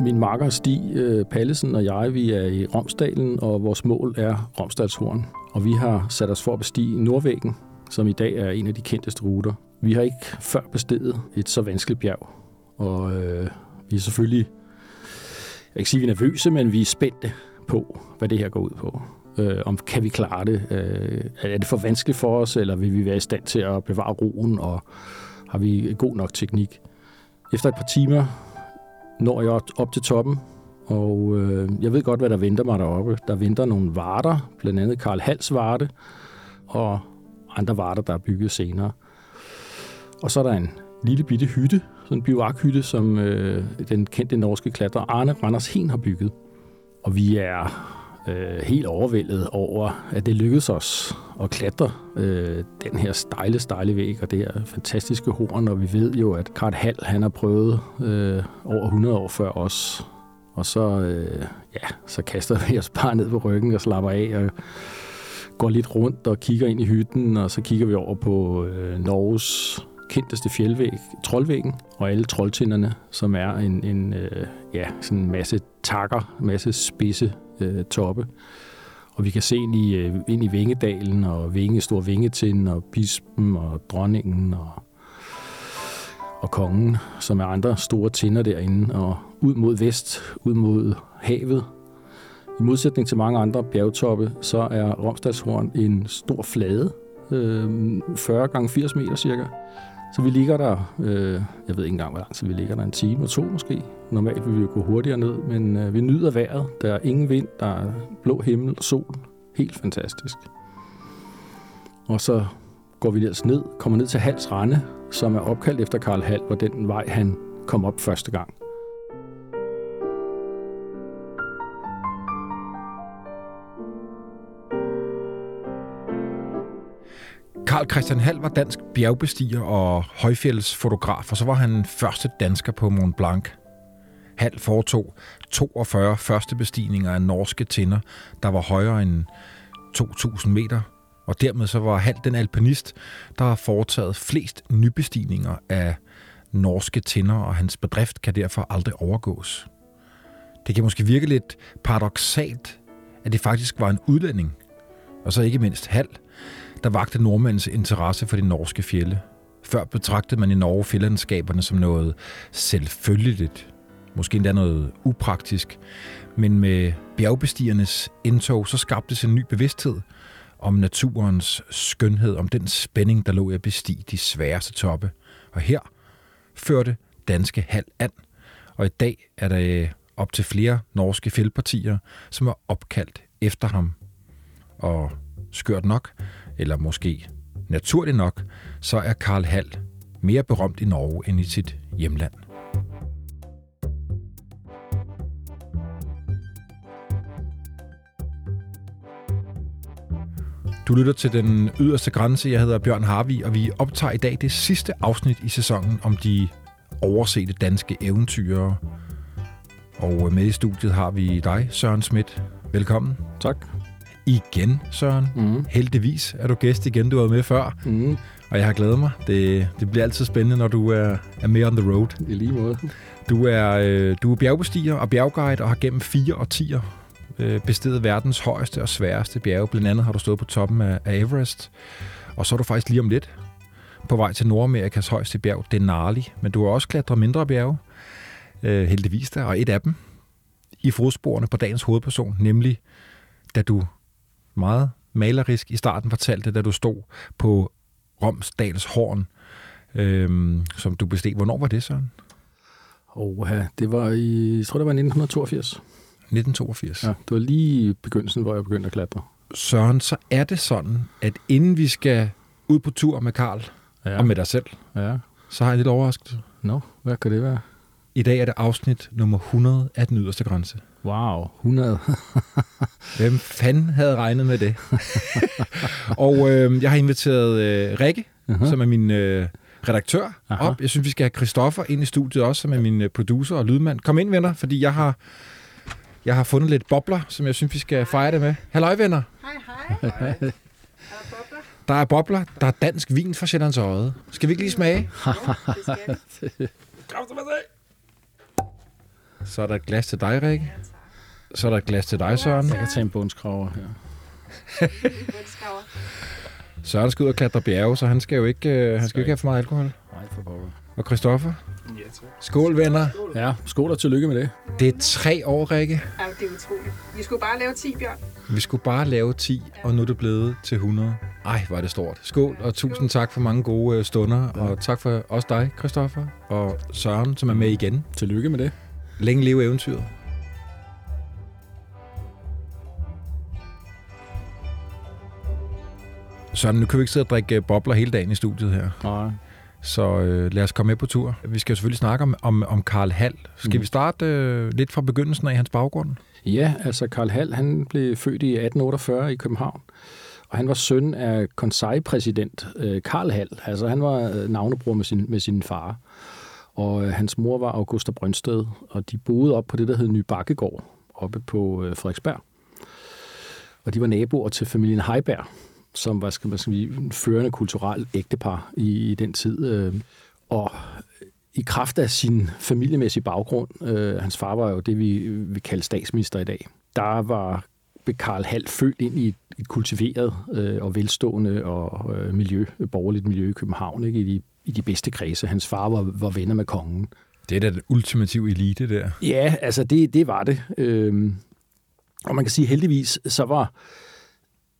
Min makker Stig øh, Pallesen og jeg, vi er i Romsdalen, og vores mål er Romsdalshorn. Og vi har sat os for at bestige Nordvæggen, som i dag er en af de kendteste ruter. Vi har ikke før bestedet et så vanskeligt bjerg, og øh, vi er selvfølgelig, jeg kan ikke sige, vi er nervøse, men vi er spændte på, hvad det her går ud på. Øh, om kan vi klare det? Øh, er det for vanskeligt for os, eller vil vi være i stand til at bevare roen, og har vi god nok teknik? Efter et par timer når jeg op til toppen, og øh, jeg ved godt, hvad der venter mig deroppe. Der venter nogle varter, blandt andet Karl Hals varte, og andre varter, der er bygget senere. Og så er der en lille bitte hytte, sådan en bivakhytte, som øh, den kendte norske klatrer Arne Randers Hen har bygget. Og vi er øh, helt overvældet over, at det lykkedes os at klatre øh, den her stejle, stejle væg og det her fantastiske horn. Og vi ved jo, at Kart Hall han har prøvet øh, over 100 år før os. Og så, øh, ja, så kaster vi os bare ned på ryggen og slapper af og går lidt rundt og kigger ind i hytten, og så kigger vi over på øh, Norges kendteste fjeldvæg, Trollvæggen, og alle troldtinderne, som er en, en øh, ja, sådan en masse takker, masse spidse øh, toppe. Og vi kan se ind i, øh, ind i Vingedalen, og Vinge, Stor Vingetind, og Bispen, og Dronningen, og, og Kongen, som er andre store tinder derinde, og ud mod vest, ud mod havet. I modsætning til mange andre bjergtoppe, så er Romsdalshorn en stor flade, øh, 40 gange 80 meter cirka. Så vi ligger der, øh, jeg ved ikke engang, hvor lang tid vi ligger der, en time og to måske. Normalt vil vi gå hurtigere ned, men øh, vi nyder vejret. Der er ingen vind, der er blå himmel og sol. Helt fantastisk. Og så går vi ellers ned, kommer ned til Hals Rande, som er opkaldt efter Karl Hall, hvor den vej han kom op første gang. Karl Christian Hall var dansk bjergbestiger og højfjeldsfotograf, og så var han første dansker på Mont Blanc. Hall foretog 42 første bestigninger af norske tinder, der var højere end 2.000 meter, og dermed så var Hall den alpinist, der har foretaget flest nybestigninger af norske tinder, og hans bedrift kan derfor aldrig overgås. Det kan måske virke lidt paradoxalt, at det faktisk var en udlænding, og så ikke mindst Hall, der vagte nordmændens interesse for de norske fjelle. Før betragtede man i Norge fjellandskaberne som noget selvfølgeligt, måske endda noget upraktisk, men med bjergbestigernes indtog, så skabtes en ny bevidsthed om naturens skønhed, om den spænding, der lå i at bestige de sværeste toppe. Og her førte danske halv an, og i dag er der øh, op til flere norske fjeldpartier, som er opkaldt efter ham. Og skørt nok, eller måske naturligt nok, så er Karl Hall mere berømt i Norge end i sit hjemland. Du lytter til den yderste grænse. Jeg hedder Bjørn Harvi, og vi optager i dag det sidste afsnit i sæsonen om de oversete danske eventyrere. Og med i studiet har vi dig, Søren Schmidt. Velkommen. Tak igen, Søren. Mm. Heldigvis er du gæst igen, du været med før. Mm. Og jeg har glædet mig. Det, det bliver altid spændende, når du er, er med on the road. I lige måde. Du er, øh, du er bjergbestiger og bjergguide og har gennem fire årtier øh, bestedet verdens højeste og sværeste bjerge. Blandt andet har du stået på toppen af, af Everest. Og så er du faktisk lige om lidt på vej til Nordamerikas højeste bjerg, Denali. Men du har også klatret mindre bjerge, øh, heldigvis der, og et af dem i fodsporene på dagens hovedperson, nemlig da du meget malerisk i starten fortalte, da du stod på Romsdals Horn, øhm, som du besteg. Hvornår var det, Søren? Oh, ja, det var i, jeg tror, det var 1982. 1982? Ja, det var lige i begyndelsen, hvor jeg begyndte at klatre. Søren, så er det sådan, at inden vi skal ud på tur med Karl ja. og med dig selv, ja. så har jeg en lille overraskelse. Nå, no, hvad kan det være? I dag er det afsnit nummer 100 af Den Yderste Grænse. Wow, 100. Hvem fanden havde regnet med det? og øh, jeg har inviteret øh, Rikke, uh-huh. som er min øh, redaktør, Aha. op. Jeg synes, vi skal have Christoffer ind i studiet også, som er min øh, producer og lydmand. Kom ind, venner, fordi jeg har, jeg har fundet lidt bobler, som jeg synes, vi skal fejre det med. Halløj, venner. Hej, hej. hej. Der er bobler. Der er dansk vin fra Sjællands Øje. Skal vi ikke lige smage? Jo, det skal Så er der et glas til dig, Rikke. Så er der et glas til dig, Søren. Jeg kan tage en bundskraver her. Søren skal ud og klatre bjerge, så han skal jo ikke, øh, han skal jo ikke have for meget alkohol. Nej, for pokker. Og Christoffer? Ja, tak. Skål, venner. Ja, skål og tillykke med det. Det er tre år, Rikke. Ja, det er utroligt. Vi skulle bare lave 10, Bjørn. Vi skulle bare lave 10, og nu er det blevet til 100. Ej, hvor er det stort. Skål, og tusind tak for mange gode øh, stunder. Og tak for også dig, Christoffer, og Søren, som er med igen. Tillykke med det. Længe leve eventyret. Søren, nu kan vi ikke sidde og drikke øh, bobler hele dagen i studiet her. Nej. Så øh, lad os komme med på tur. Vi skal jo selvfølgelig snakke om, om, om Karl Hall. Skal Mm. vi starte øh, lidt fra begyndelsen af hans baggrund? Ja, altså Karl Hall, han blev født i 1848 i København. Og han var søn af konsejpræsident øh, Karl Hall. Altså han var øh, navnebror med sin, med sin far. Og øh, hans mor var Augusta Brøndsted, og de boede op på det, der hed Ny Bakkegård, oppe på øh, Frederiksberg. Og de var naboer til familien Heiberg, som var skal man sige, en førende kulturel ægtepar i, i den tid. Øh. Og øh, i kraft af sin familiemæssige baggrund, øh, hans far var jo det, vi vil kalde statsminister i dag, der var blev Karl Hall født ind i et, et kultiveret øh, og velstående og øh, miljø, borgerligt miljø i København, ikke? I, de, i de bedste kredse. Hans far var, var venner med kongen. Det er da den ultimative elite der. Ja, altså det, det var det. Øhm, og man kan sige heldigvis, så var,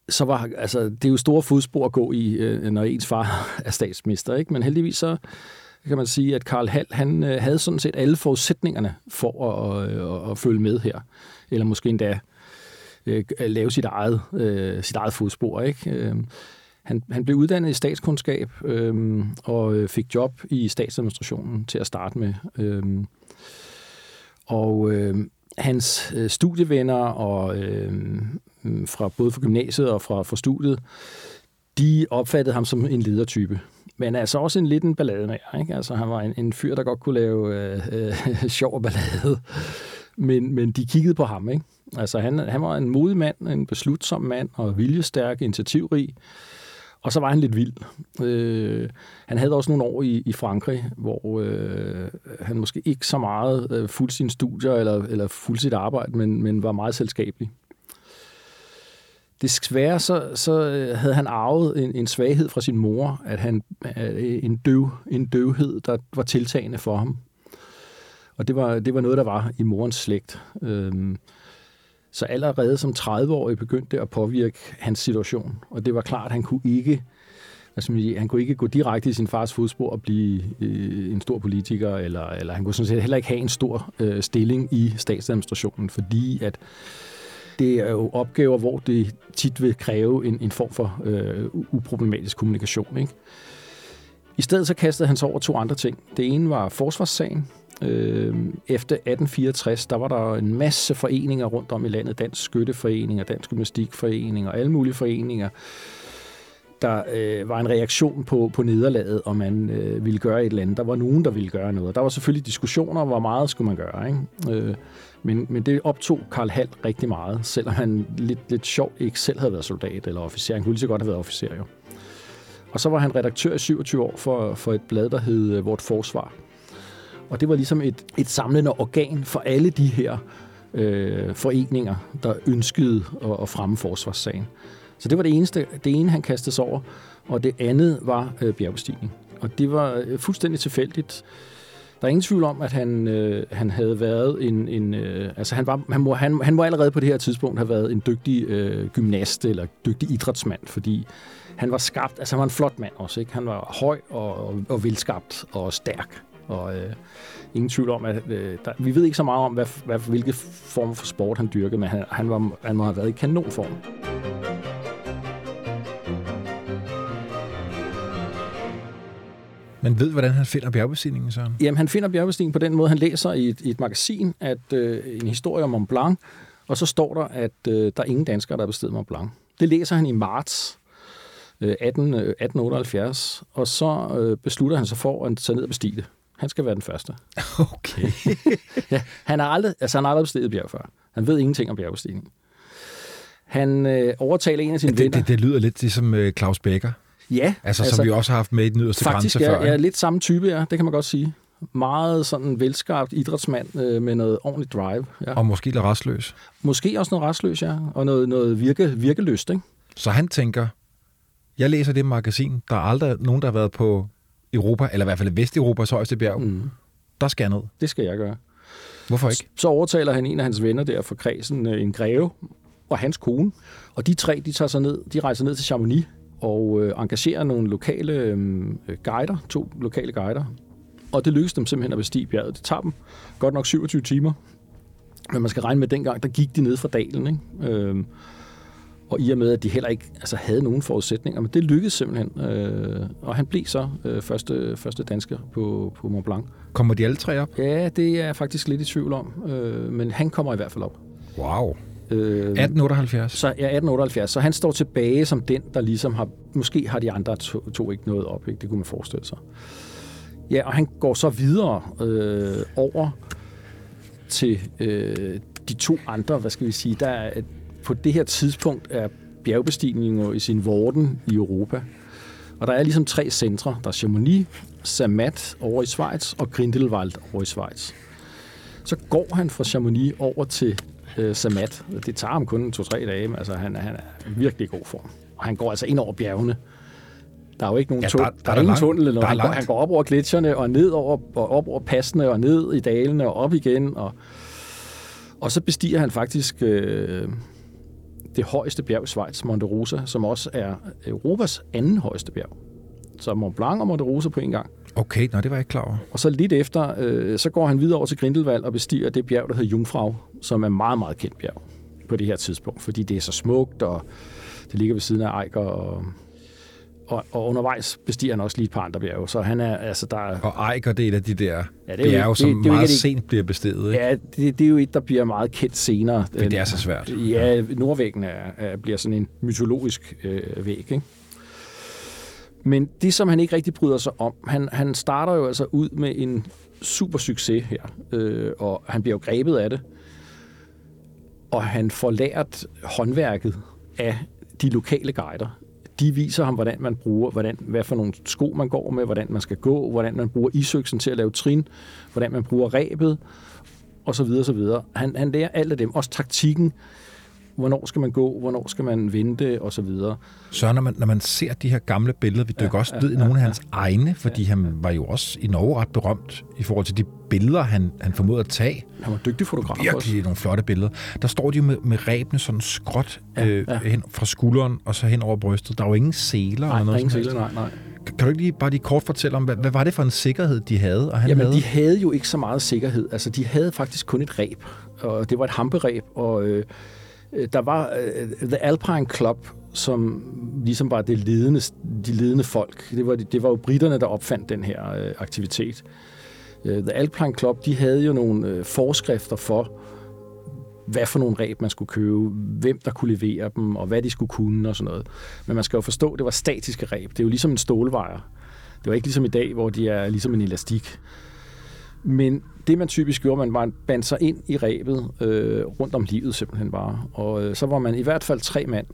så var altså, det er jo store fodspor at gå i, øh, når ens far er statsminister, ikke? Men heldigvis så kan man sige, at Karl Hall, han øh, havde sådan set alle forudsætningerne for at, øh, at, at følge med her. Eller måske endda lave sit eget, sit eget fodspor, ikke? Han, han blev uddannet i statskundskab øhm, og øh, fik job i statsadministrationen til at starte med. Øhm, og øh, hans øh, studievenner og øh, fra både fra gymnasiet og fra, fra studiet, de opfattede ham som en ledertype. Men altså også en lidt en ballademager. Ikke? Altså, han var en, en fyr, der godt kunne lave øh, øh, sjov og ballade. Men, men de kiggede på ham. Ikke? Altså, han, han var en modig mand, en beslutsom mand og viljestærk, initiativrig. Og så var han lidt vild. Øh, han havde også nogle år i, i Frankrig, hvor øh, han måske ikke så meget øh, fulgte sine studier eller, eller fulgte sit arbejde, men, men var meget selskabelig. Desværre så, så øh, havde han arvet en, en svaghed fra sin mor, at han øh, en døv en døvhed, der var tiltagende for ham. Og det var, det var noget, der var i morens slægt. Øh, så allerede som 30-årig begyndte det at påvirke hans situation. Og det var klart, at han kunne ikke, altså, han kunne ikke gå direkte i sin fars fodspor og blive øh, en stor politiker, eller, eller han kunne sådan set heller ikke have en stor øh, stilling i statsadministrationen, fordi at det er jo opgaver, hvor det tit vil kræve en, en form for øh, uproblematisk kommunikation. Ikke? I stedet så kastede han sig over to andre ting. Det ene var forsvarssagen, Øh, efter 1864, der var der en masse foreninger rundt om i landet. Dansk Skytteforening og Dansk Gymnastikforening og alle mulige foreninger. Der øh, var en reaktion på, på nederlaget, om man øh, ville gøre et eller andet. Der var nogen, der ville gøre noget. Der var selvfølgelig diskussioner, hvor meget skulle man gøre. Ikke? Øh, men, men det optog Karl Hall rigtig meget, selvom han lidt, lidt sjovt ikke selv havde været soldat eller officer. Han kunne lige så godt have været officer jo. Og så var han redaktør i 27 år for, for et blad, der hed øh, Vort Forsvar. Og det var ligesom et, et samlende organ for alle de her øh, foreninger, der ønskede at, at fremme forsvarssagen. Så det var det eneste, det ene, han kastede sig over. Og det andet var øh, bjergbestigning. Og det var øh, fuldstændig tilfældigt. Der er ingen tvivl om, at han, øh, han havde været en... en øh, altså han, var, han, må, han, han må allerede på det her tidspunkt have været en dygtig øh, gymnast eller dygtig idrætsmand, fordi han var skabt... Altså han var en flot mand også, ikke? Han var høj og, og, og velskabt og stærk. Og øh, ingen tvivl om, at øh, der, vi ved ikke så meget om, hvad, hvad, hvilke former for sport han dyrkede, men han, han, var, han må have været i kanonform. Men ved, hvordan han finder bjergbestigningen, Søren? Jamen, han finder bjergbestigningen på den måde, han læser i et, i et magasin, at øh, en historie om Mont Blanc, og så står der, at øh, der er ingen danskere, der har besteget Mont Blanc. Det læser han i marts øh, 18, øh, 1878, og så øh, beslutter han sig for at tage ned og bestige det. Han skal være den første. Okay. ja, han har aldrig, altså han har aldrig besteget bjerg før. Han ved ingenting om bjergbestigning. Han øh, overtaler en af sine det, venner. det, det lyder lidt ligesom øh, Claus Becker. Ja, Altså, altså, som vi også har haft med i den yderste faktisk grænse er, før. er ikke? lidt samme type, ja. Det kan man godt sige. Meget sådan velskarpt idrætsmand øh, med noget ordentligt drive. Ja. Og måske lidt restløs. Måske også noget restløs, ja. Og noget, noget virke, virkeløst, ikke? Så han tænker, jeg læser det magasin, der er aldrig nogen, der har været på Europa, eller i hvert fald Vesteuropas højeste bjerg. Mm. Der skal jeg ned. Det skal jeg gøre. Hvorfor ikke? Så overtaler han en af hans venner der fra kredsen, øh, en greve, og hans kone. Og de tre, de tager sig ned, de rejser ned til Chamonix og øh, engagerer nogle lokale øh, guider, to lokale guider. Og det lykkedes dem simpelthen at bestige bjerget. Det tager dem godt nok 27 timer. Men man skal regne med, at dengang, der gik de ned fra dalen. Ikke? Øh, og i og med, at de heller ikke altså, havde nogen forudsætninger, men det lykkedes simpelthen. Øh, og han blev så øh, første, første dansker på, på Mont Blanc. Kommer de alle tre op? Ja, det er jeg faktisk lidt i tvivl om, øh, men han kommer i hvert fald op. Wow. Øh, 1878? Så, ja, 1878. Så han står tilbage som den, der ligesom har... Måske har de andre to, to ikke noget op, ikke? det kunne man forestille sig. Ja, og han går så videre øh, over til øh, de to andre, hvad skal vi sige, der er, på det her tidspunkt er bjergbestigninger i sin vorden i Europa. Og der er ligesom tre centre. Der er Chamonix, Zermatt over i Schweiz og Grindelwald over i Schweiz. Så går han fra Chamonix over til øh, Zermatt. Det tager ham kun to-tre dage, men altså, han, han er virkelig i god form. Og han går altså ind over bjergene. Der er jo ikke nogen Ja, der- der, der der, er ingen langt. tunnel eller er noget. Han går, han går op over gletsjerne og ned over, og op over passene og ned i dalene og op igen. Og, og så bestiger han faktisk øh, det højeste bjerg i Schweiz, Monte Rosa, som også er Europas anden højeste bjerg. Så Mont Blanc og Monte Rosa på en gang. Okay, nå, det var jeg ikke klar over. Og så lidt efter, øh, så går han videre over til Grindelwald og bestiger det bjerg, der hedder Jungfrau, som er meget, meget kendt bjerg på det her tidspunkt, fordi det er så smukt, og det ligger ved siden af Eiker, og, og, og undervejs bestiger han også lige et par andre bjerge, så han er, altså der er, Og Eiker, det er et af de der Ja, det er jo bjerge, ikke- som det- det jo meget at sent bliver bestedet. Ikke? ja, det, det er jo et, der bliver meget kendt senere. Men det er så svært. Ja, Nordvæggen er, er, bliver sådan en mytologisk øh, væg, ikke? Men det, som han ikke rigtig bryder sig om, han, han starter jo altså ud med en super succes her, øh, og han bliver jo grebet af det, og han får lært håndværket af de lokale guider. De viser ham, hvordan man bruger, hvordan, hvad for nogle sko man går med, hvordan man skal gå, hvordan man bruger isøksen til at lave trin, hvordan man bruger rebet, og så videre, så videre. Han, han lærer alt af dem, også taktikken, hvornår skal man gå, hvornår skal man vente, og så videre. Så når man, når man ser de her gamle billeder, vi dykker også ned i nogle af hans egne, fordi han var jo også i Norge ret berømt i forhold til de billeder, han, han formåede at tage. Han var dygtig fotograf også. Virkelig nogle flotte billeder. Der står de jo med, med rebene sådan skråt Ja, øh, ja. hen fra skulderen og så hen over brystet. Der er jo ingen seler Nej, eller noget. ingen som helst. sele, nej, nej. Kan du ikke lige bare lige kort fortælle om, hvad, hvad var det for en sikkerhed, de havde? Og han Jamen, havde? de havde jo ikke så meget sikkerhed. Altså, de havde faktisk kun et reb, og det var et hamperæb, og øh, Øh, der var øh, The Alpine Club, som ligesom var det ledende, de ledende folk. Det var, det var jo britterne, der opfandt den her øh, aktivitet. The Alpine Club, de havde jo nogle forskrifter for, hvad for nogle ræb man skulle købe, hvem der kunne levere dem, og hvad de skulle kunne og sådan noget. Men man skal jo forstå, at det var statiske ræb. Det er jo ligesom en stålvejer. Det var ikke ligesom i dag, hvor de er ligesom en elastik. Men det, man typisk gjorde, man var bandt sig ind i rebet øh, rundt om livet simpelthen bare. Og øh, så var man i hvert fald tre mand.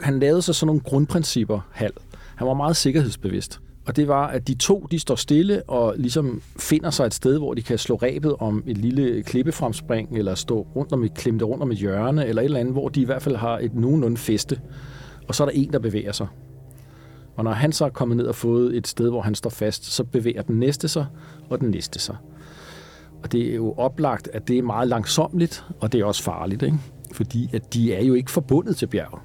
Han lavede sig sådan nogle grundprincipper, Hal. Han var meget sikkerhedsbevidst. Og det var, at de to, de står stille og ligesom finder sig et sted, hvor de kan slå rebet om et lille klippefremspring, eller stå rundt om et, klemte rundt om et hjørne, eller et eller andet, hvor de i hvert fald har et nogenlunde feste. Og så er der en, der bevæger sig. Og når han så er kommet ned og fået et sted, hvor han står fast, så bevæger den næste sig, og den næste sig. Og det er jo oplagt, at det er meget langsomligt, og det er også farligt, ikke? fordi at de er jo ikke forbundet til bjerg.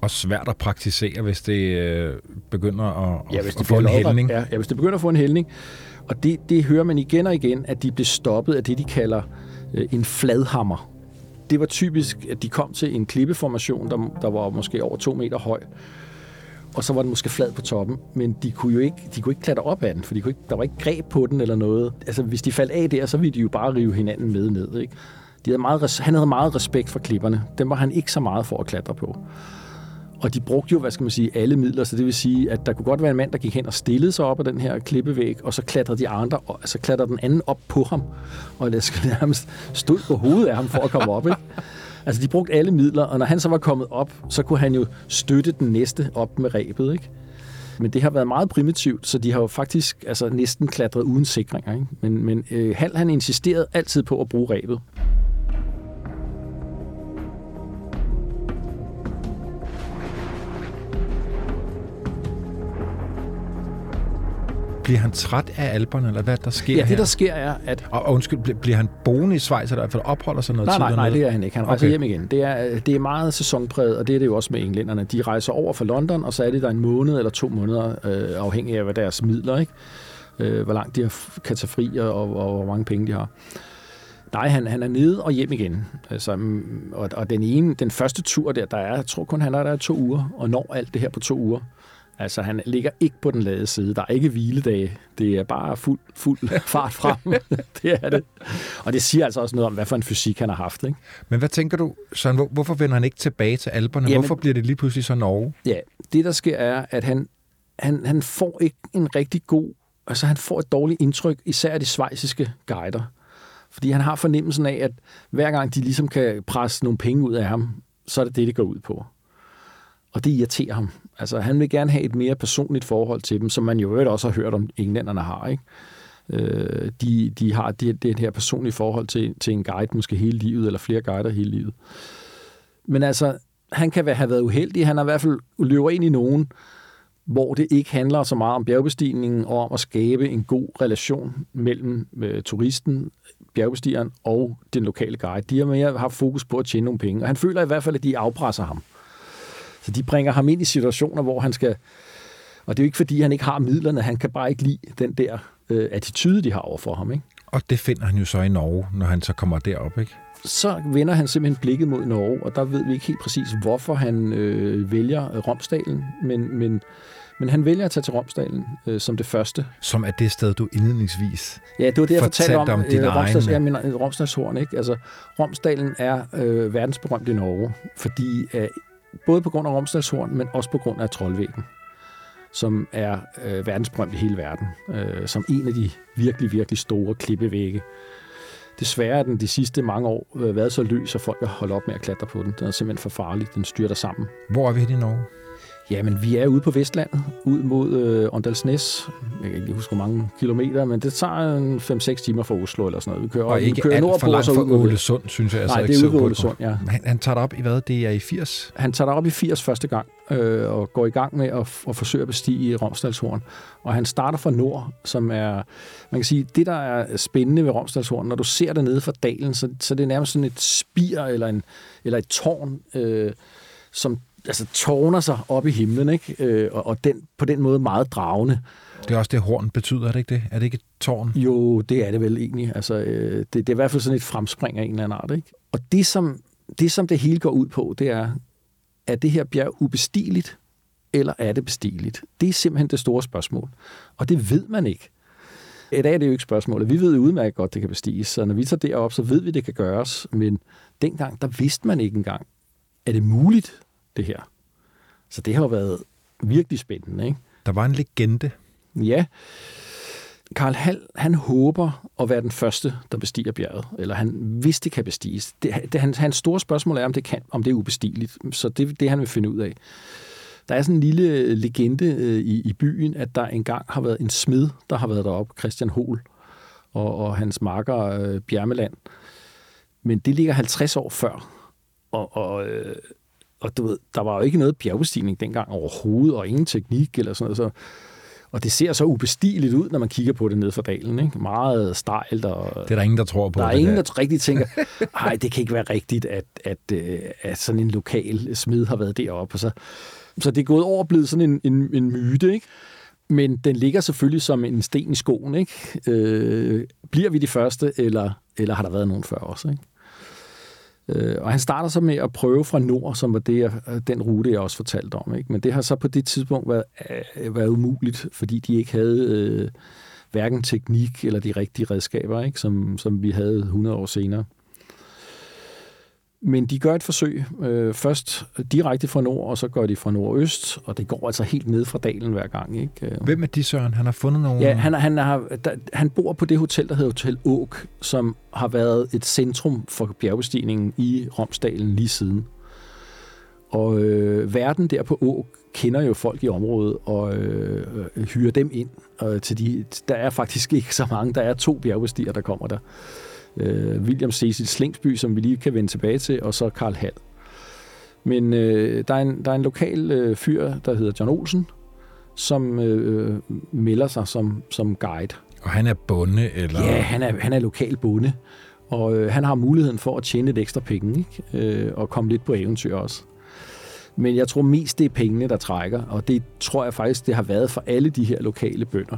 Og svært at praktisere, hvis det øh, begynder at, Ja, hvis at det få en hældning. Ja, ja, hvis det begynder at få en hældning. Og det, det hører man igen og igen, at de blev stoppet af det, de kalder øh, en fladhammer. Det var typisk, at de kom til en klippeformation, der, der var måske over to meter høj. Og så var den måske flad på toppen, men de kunne jo ikke, de kunne ikke klatre op af den, for de kunne ikke, der var ikke greb på den eller noget. Altså, hvis de faldt af der, så ville de jo bare rive hinanden med ned. Ikke? De havde meget, han havde meget respekt for klipperne. Dem var han ikke så meget for at klatre på. Og de brugte jo, hvad skal man sige, alle midler, så det vil sige, at der kunne godt være en mand, der gik hen og stillede sig op af den her klippevæg, og så klatrede de andre, og så klatrede den anden op på ham, og det skulle nærmest stod på hovedet af ham for at komme op, ikke? Altså, de brugte alle midler, og når han så var kommet op, så kunne han jo støtte den næste op med rebet, ikke? Men det har været meget primitivt, så de har jo faktisk altså, næsten klatret uden sikringer. Ikke? Men, men øh, Hal han insisterede altid på at bruge rebet. Bliver han træt af alberne, eller hvad der sker Ja, her? det der sker er, at Og, og undskyld, bliver, han boende i Schweiz, eller i hvert fald opholder sig noget Nej, tid nej, nej, det er han ikke. Han rejser Okay. hjem igen. Det er, det er meget sæsonpræget, og det er det jo også med englænderne. De rejser over fra London, og så er det der en måned eller to måneder, øh, afhængig af, hvad deres midler, ikke? Øh, hvor langt de har, kan tage fri, og, og, og hvor mange penge de har. Nej, han, han er nede og hjem igen. Altså, mm, og, og den ene, den første tur der, der er, jeg tror kun, han er der i to uger, og når alt det her på to uger. Altså, han ligger ikke på den lade side. Der er ikke hviledage. Det er bare fuld, fuld fart frem. det er det. Og det siger altså også noget om, hvad for en fysik han har haft, ikke? Men hvad tænker du, Søren, hvor, hvorfor vender han ikke tilbage til alberne? Jamen- Jamen, hvorfor bliver det lige pludselig så Norge? Ja, det der sker er, at han, han, han får ikke en rigtig god, altså han får et dårligt indtryk, især af de svejsiske guider. Fordi han har fornemmelsen af, at hver gang de ligesom kan presse nogle penge ud af ham, så er det det, det går ud på. Og det irriterer ham. Altså, han vil gerne have et mere personligt forhold til dem, som man jo øvrigt også har hørt om, englænderne har, ikke? Øh, de, de har det, det her personlige forhold til, til en guide, måske hele livet, eller flere guider hele livet. Men altså, han kan have været uheldig. Han har i hvert fald løber ind i nogen, hvor det ikke handler så meget om bjergbestigningen og om at skabe en god relation mellem øh, turisten, bjergbestigeren og den lokale guide. De har mere haft fokus på at tjene nogle penge, og han føler i hvert fald, at de afpresser ham. Så de bringer ham ind i situationer, hvor han skal... Og det er jo ikke, fordi han ikke har midlerne, han kan bare ikke lide den der øh, attitude, de har over for ham. Ikke? Og det finder han jo så i Norge, når han så kommer derop, ikke? så vender han simpelthen blikket mod Norge, og der ved vi ikke helt præcis, hvorfor han øh, vælger øh, Romsdalen, men, men, men han vælger at tage til Romsdalen øh, som det første. Som er det sted, du indledningsvis... Ja, det var det, jeg Fortalte om, om din øh, Romsdals, egen- ja, min, Romsdalshorn. Ikke? Altså, Romsdalen er øh, verdensberømt i Norge, fordi øh, både på grund af Romsdalshorn, men også på grund af Trollvæggen, som er øh, verdensberømt i hele verden, øh, som en af de virkelig, virkelig store klippevægge. Desværre har den de sidste mange år øh, været så løs, at folk har holdt op med at klatre på den. Den er simpelthen for farlig. Den styrter sammen. Hvor er vi henne i Norge? Jamen, vi er ude på Vestlandet, ud mod øh, Åndalsnæs. Jeg kan ikke huske, hvor mange kilometer, men det tager en 5-6 timer fra Oslo eller sådan noget. Vi kører, Og vi ikke kører alt for langt så fra Ålesund, synes jeg. Nej, så det ikke er ude Ålesund, ja. Han, han tager det op i hvad? Det er i 80? Han tager op i 80 første gang øh, og går i gang med at, at forsøge at bestige Romsdalshorn. Og han starter fra nord, som er, man kan sige, det der er spændende ved Romsdalshorn, når du ser det nede fra dalen, så, så det er nærmest sådan et spir eller, en, eller et tårn, øh, som altså, tårner sig op i himlen, ikke? Øh, og, og den, på den måde meget dragende. Det er også det, horn betyder, er det ikke det? Er det ikke et tårn? Jo, det er det vel egentlig. Altså, øh, det, det er i hvert fald sådan et fremspring af en eller anden art. Ikke? Og det som, det, som det hele går ud på, det er, er det her bjerg ubestigeligt, eller er det bestigeligt? Det er simpelthen det store spørgsmål. Og det ved man ikke. I dag er det jo ikke spørgsmålet. Vi ved jo udmærket godt, det kan bestiges. Så når vi tager derop, så ved vi, det kan gøres. Men dengang, der vidste man ikke engang, er det muligt, det her? Så det har jo været virkelig spændende, ikke? Der var en legende. Ja. Karl Hall, han håber at være den første, der bestiger bjerget. Eller han, hvis det kan bestiges. Det, det, hans, hans store spørgsmål er, om det, kan, om det er ubestigeligt. Så det det, han vil finde ud af. Der er sådan en lille legende øh, i, i byen, at der engang har været en smed, der har været deroppe, Christian Hol, og, og hans marker øh, Bjermeland. Men det ligger 50 år før. Og, og, øh, og du ved, der var jo ikke noget bjergbestigning dengang overhovedet, og ingen teknik eller sådan noget. Så, og det ser så ubestigeligt ud, når man kigger på det ned fra dalen. Ikke? Meget stejlt. Og, Det er der ingen, der tror på. der er det ingen, der rigtig tænker, nej, det kan ikke være rigtigt, at, at, øh, at sådan en lokal smed har været deroppe. Og så, så det er gået over og blevet sådan en, en, en myte, ikke? Men den ligger selvfølgelig som en sten i skoen, ikke? Øh, bliver vi de første, eller, eller har der været nogen før os, ikke? Øh, og han starter så med at prøve fra nord, som var det, jeg- den rute, jeg også fortalte om. Ikke? Men det har så på det tidspunkt været, øh, været umuligt, fordi de ikke havde øh, hverken teknik eller de rigtige redskaber, ikke? Som, som vi havde 100 år senere. Men de gør et forsøg. Øh, først direkte fra nord, og så går de fra nordøst, og det går altså helt ned fra dalen hver gang. Ikke? Øh, Hvem er de, Søren? Han har fundet nogle... Ja, han, han, har, der, han bor på det hotel, der hedder Hotel Åk, som har været et centrum for bjergbestigningen i Romsdalen lige siden. Og øh, verden der på Å kender jo folk i området og øh, øh, hyrer dem ind. Og til de, der er faktisk ikke så mange. Der er to bjergbestiger, der kommer der. Øh, William Cecil Slingsby, som vi lige kan vende tilbage til, og så Karl Hall. Men øh, der, er en, der er en lokal øh, fyr, der hedder John Olsen, som øh, melder sig som, som guide. Og han er bonde, eller? Ja, han er, han er lokal bonde. Og øh, han har muligheden for at tjene lidt ekstra penge, ikke? Øh, og komme lidt på eventyr også. Men jeg tror mest, det er pengene, der trækker, og det tror jeg faktisk, det har været for alle de her lokale bønder.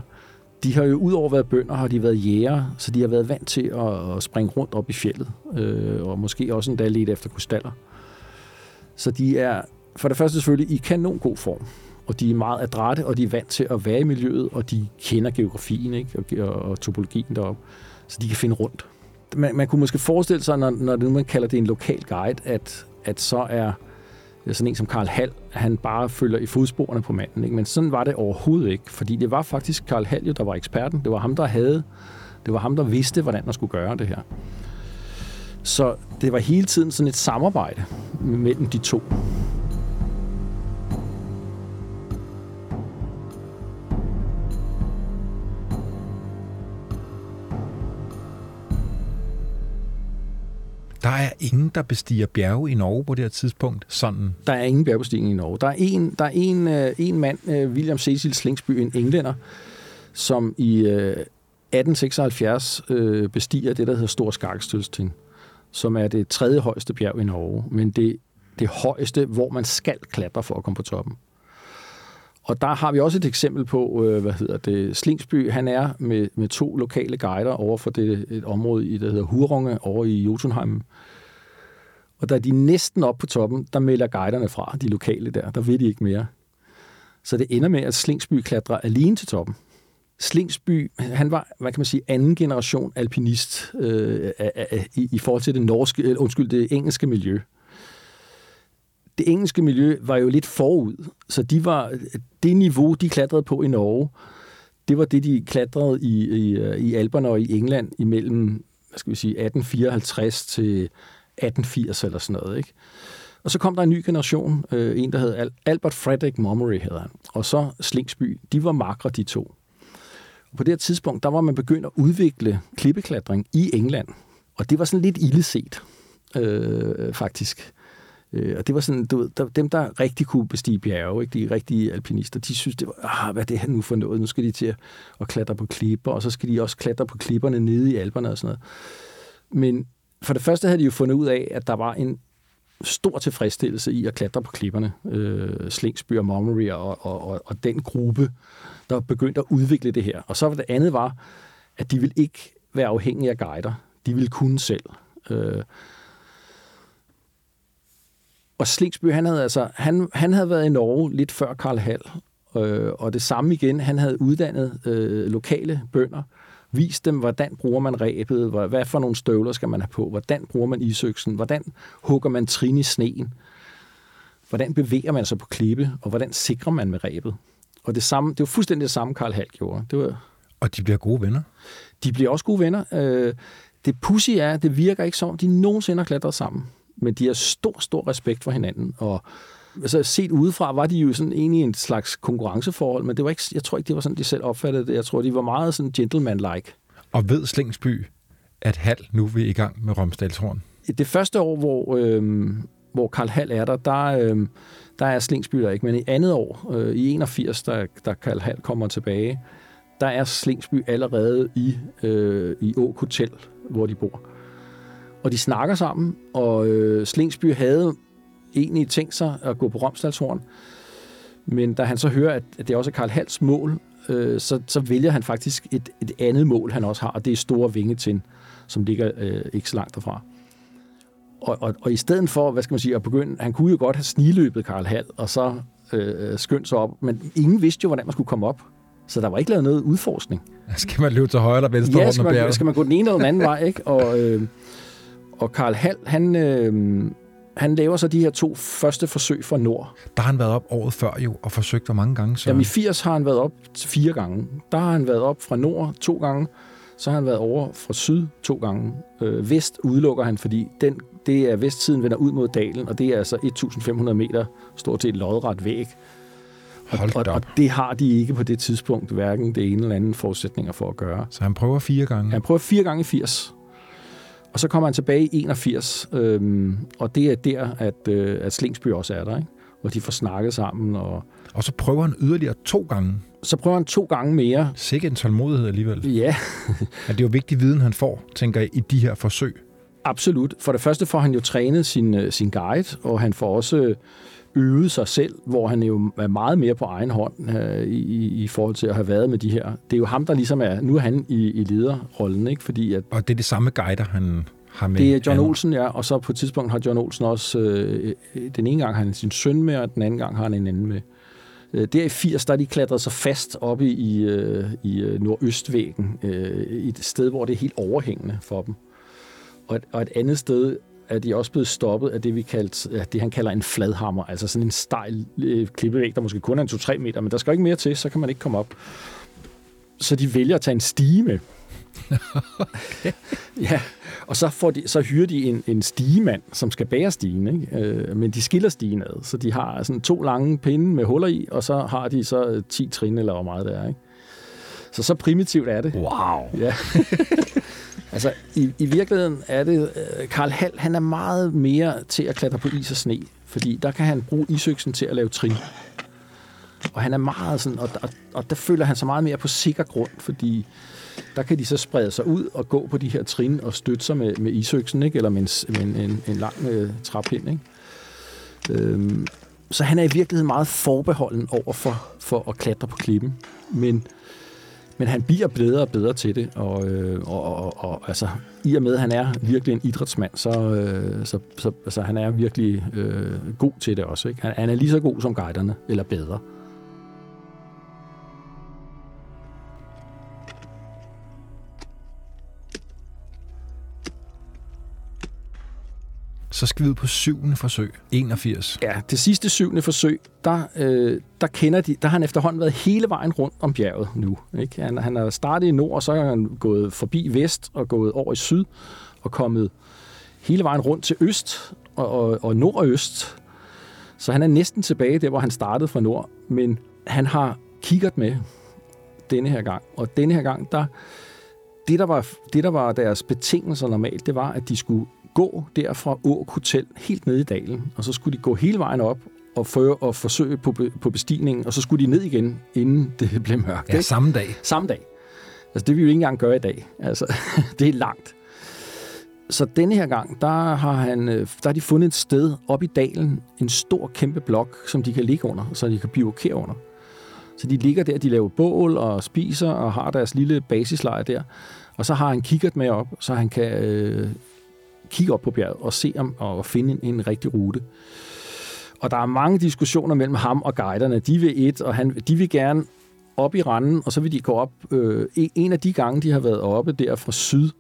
De har jo udover været bønder, har de været jæger, så de har været vant til at, springe rundt op i fjellet, øh, og måske også endda lidt efter krystaller. Så de er for det første selvfølgelig i kanon god form, og de er meget adrette, og de er vant til at være i miljøet, og de kender geografien ikke? Og, og, og topologien deroppe, så de kan finde rundt. Man, man kunne måske forestille sig, når, når det, man kalder det en lokal guide, at, at så er sådan en som Karl Hall, han bare følger i fodsporene på manden. Ikke? Men sådan var det overhovedet ikke, fordi det var faktisk Karl Hall, jo, der var eksperten. Det var ham, der havde, det var ham, der vidste, hvordan man skulle gøre det her. Så det var hele tiden sådan et samarbejde mellem de to. Der er ingen, der bestiger bjerge i Norge på det her tidspunkt? Sådan. Der er ingen bjergbestigning i Norge. Der er en, der er en, øh, en mand, øh, William Cecil Slingsby, en englænder, som i øh, 1876 øh, bestiger det, der hedder Stor Skarkstølstin, som er det tredje højeste bjerg i Norge, men det, det højeste, hvor man skal klatre for at komme på toppen. Og der har vi også et eksempel på, øh, hvad hedder det, Slingsby, han er med, med to lokale guider over for det, et område, i, der hedder Hurunge, over i Jotunheim. Og da de næsten op på toppen, der melder guiderne fra, de lokale der, der ved de ikke mere. Så det ender med, at Slingsby klatrer alene til toppen. Slingsby, han var, hvad kan man sige, anden generation alpinist øh, i, i forhold til det norske, undskyld, det engelske miljø det engelske miljø var jo lidt forud, så de var, det niveau, de klatrede på i Norge, det var det, de klatrede i, i, øh, i Alperne og i England imellem, hvad skal vi sige, 1854 til 1880 eller sådan noget, ikke? Og så kom der en ny generation, øh, en der hed Albert Frederick Montgomery, hedder han, og så Slingsby. De var makre, de to. På det her tidspunkt, der var man begyndt at udvikle klippeklatring i England, og det var sådan lidt illeset, øh, faktisk. Øh, og det var sådan, du ved, der, dem, der rigtig kunne bestige bjerge, ikke, de rigtige alpinister, de synes, det var, ah, hvad er det her nu for noget? Nu skal de til at, at klatre på klipper, og så skal de også klatre på klipperne nede i alberne og sådan noget. Men for det første havde de jo fundet ud af, at der var en stor tilfredsstillelse i at klatre på klipperne. Øh, Slingsby og Montgomery og, og, og, og den gruppe, der begyndte at udvikle det her. Og så var det andet var, at de ville ikke være afhængige af guider. De ville kunne selv. Øh, og Slingsby, han havde, altså, han, han havde været i Norge lidt før Karl Hall, øh, og det samme igen, han havde uddannet øh, lokale bønder, vist dem, hvordan bruger man rebet, hvad for nogle støvler skal man have på, hvordan bruger man isøksen, hvordan hugger man trin i sneen, hvordan bevæger man sig på klippe, og hvordan sikrer man med rebet. Og det, samme, det var fuldstændig det samme, Karl Hall gjorde. Det var, og de bliver gode venner? De bliver også gode venner. Øh, det pussy er, det virker ikke som, de nogensinde har klatret sammen men de har stor, stor respekt for hinanden, og altså set udefra var de jo sådan egentlig en slags konkurrenceforhold, men det var ikke, jeg tror ikke, det var sådan, de selv opfattede det. Jeg tror, de var meget sådan gentleman-like. Og ved Slingsby, at Hal nu vil i gang med Romsdalshorn? Det første år, hvor, øh, hvor Karl Hal er der, der, øh, der er Slingsby der ikke, men i andet år, øh, i 81, der, der Karl Hal kommer tilbage, der er Slingsby allerede i, øh, i Åk Hotel, hvor de bor og de snakker sammen, og øh, Slingsby havde egentlig tænkt sig at gå på Romsdalshorn, men da han så hører, at, at det også er Karl Hals mål, øh, så, så vælger han faktisk et, et andet mål, han også har, og det er Store Vingetind, som ligger øh, ikke så langt derfra. Og, og, og i stedet for, hvad skal man sige, at begynde, han kunne jo godt have sniløbet Karl Hall, og så øh, skyndt sig op, men ingen vidste jo, hvordan man skulle komme op. Så der var ikke lavet noget udforskning. Skal man løbe til højre eller venstre? Ja, skal man, skal man gå den ene eller den anden vej, ikke? Og, øh, og Karl Hall, han, øh, han laver så de her to første forsøg fra nord. Der har han været op året før jo, og forsøgt hvor mange gange? Så... Jamen i 80 har han været op fire gange. Der har han været op fra nord to gange, så har han været over fra syd to gange. Øh, vest udelukker han, fordi den, det er vestsiden vender ud mod dalen, og det er altså 1.500 meter stort set lodret væg. Hold og, og op. det har de ikke på det tidspunkt, hverken det ene eller andet forudsætninger for at gøre. Så han prøver fire gange. Han prøver fire gange i 80. Og så kommer han tilbage i 81, øhm, og det er der, at, øh, at Slingsby også er der, ikke? hvor de får snakket sammen. Og Og så prøver han yderligere to gange. så prøver han to gange mere. Sikke en tålmodighed alligevel. Ja, Men det er jo vigtig viden, han får, tænker jeg, i de her forsøg. absolut. For det første får han jo trænet sin, øh, sin guide, og han får også øvet sig selv, hvor han jo er meget mere på egen hånd øh, i, i- forhold til at have været med de her. Det er jo ham, der ligesom er, nu er han i, i lederrollen, ikke? fordi at Og det er det samme guider, han har med. Det er John Olsen, ja, og så på et tidspunkt har John Olsen også, øh, den ene gang har han sin søn med, og den anden gang har han en anden med. Øh, der i 80, der er de klatret sig fast oppe i, øh, i øh, nordøstvæggen, øh, i et sted, hvor det er helt overhængende for dem. Og et, og et andet sted er de også blevet stoppet af det, vi kaldte, ja, det han kalder en fladhammer, altså sådan en stejl øh, klippevæg, der måske kun er en 2-3 meter, men der skal ikke mere til, så kan man ikke komme op. Så de vælger at tage en stige med. Ja, og så, får de, så hyrer de en, en stigemand, som skal bære stigen, ikke? Øh, men de skiller stigen ad, så de har sådan to lange pinde med huller i, og så har de så øh, 10 trin, eller hvor meget det er. Ikke? Så så primitivt er det. Wow. Ja. altså, i, i virkeligheden er det, øh, Karl Hall, han er meget mere til at klatre på is og sne, fordi der kan han bruge isøksen til at lave trin. Og han er meget sådan, og, og, og der føler han sig meget mere på sikker grund, fordi der kan de så sprede sig ud og gå på de her trin og støtte sig med, med isøksen, ikke? eller med en, med en, en, en lang øh, træpind. Ikke? Øhm, så han er i virkeligheden meget forbeholden over for, for at klatre på klippen. Men, men han bliver bedre og bedre til det, og, øh, og, og, og altså, i og med, at han er virkelig en idrætsmand, så, øh, så, så altså, han er virkelig øh, god til det også. Ikke? Han, han er lige så god som guiderne, eller bedre. Så skal vi ud på syvende forsøg. 81. Ja, det sidste syvende forsøg, der, øh, der kender de, der har han efterhånden været hele vejen rundt om bjerget nu. Ikke? Han, han har startet i nord, og så har han gået forbi vest og gået over i syd og kommet hele vejen rundt til øst og, og, og nordøst. Så han er næsten tilbage der, hvor han startede fra nord, men han har kigget med denne her gang. Og denne her gang, der, det, der var, det, der var deres betingelser normalt, det var, at de skulle gå der fra Åk Hotel helt ned i dalen, og så skulle de gå hele vejen op og, føre, og forsøge på, på bestigningen, og så skulle de ned igen, inden det blev mørkt. Ja, ikke? samme dag. Samme dag. Altså, det vil vi jo ikke engang gøre i dag. Altså, det er langt. Så denne her gang, der har, han, øh, der har de fundet et sted op i dalen, en stor, kæmpe blok, som de kan ligge under, så de kan bivokere under. Så de ligger der, de laver bål og spiser og har deres lille basislejr der. Og så har han kigget med op, så han kan øh, kigge op på bjerget og se om og finde en, en rigtig rute. Og der er mange diskussioner mellem ham og guiderne. De vil et, og han, de vil gerne op i randen, og så vil de gå op. Øh, en- af de gange, de har været oppe der fra syd,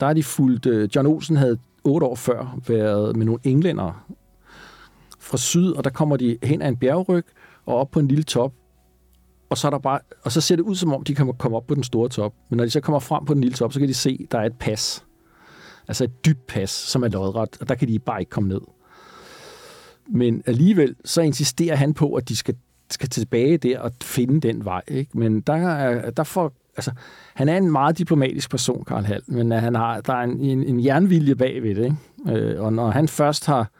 der er de fulgt... Øh, John Olsen havde otte år før været med nogle englændere fra syd, og der kommer de hen ad en bjergryg og op på en lille top, og så, er der bare, og så ser det ud, som om de kan komme op på den store top. Men når de så kommer frem på den lille top, så kan de se, at der er et pas. Altså et dybt pas, som er lodret, og der kan de bare ikke komme ned. Men alligevel, så insisterer han på, at de skal, skal tilbage der og finde den vej. Ikke? Men der, er, der får, altså, han er en meget diplomatisk person, Karl Hall, men han har, der er en, en, en jernvilje bagved det. Ikke? Øh, og når han først har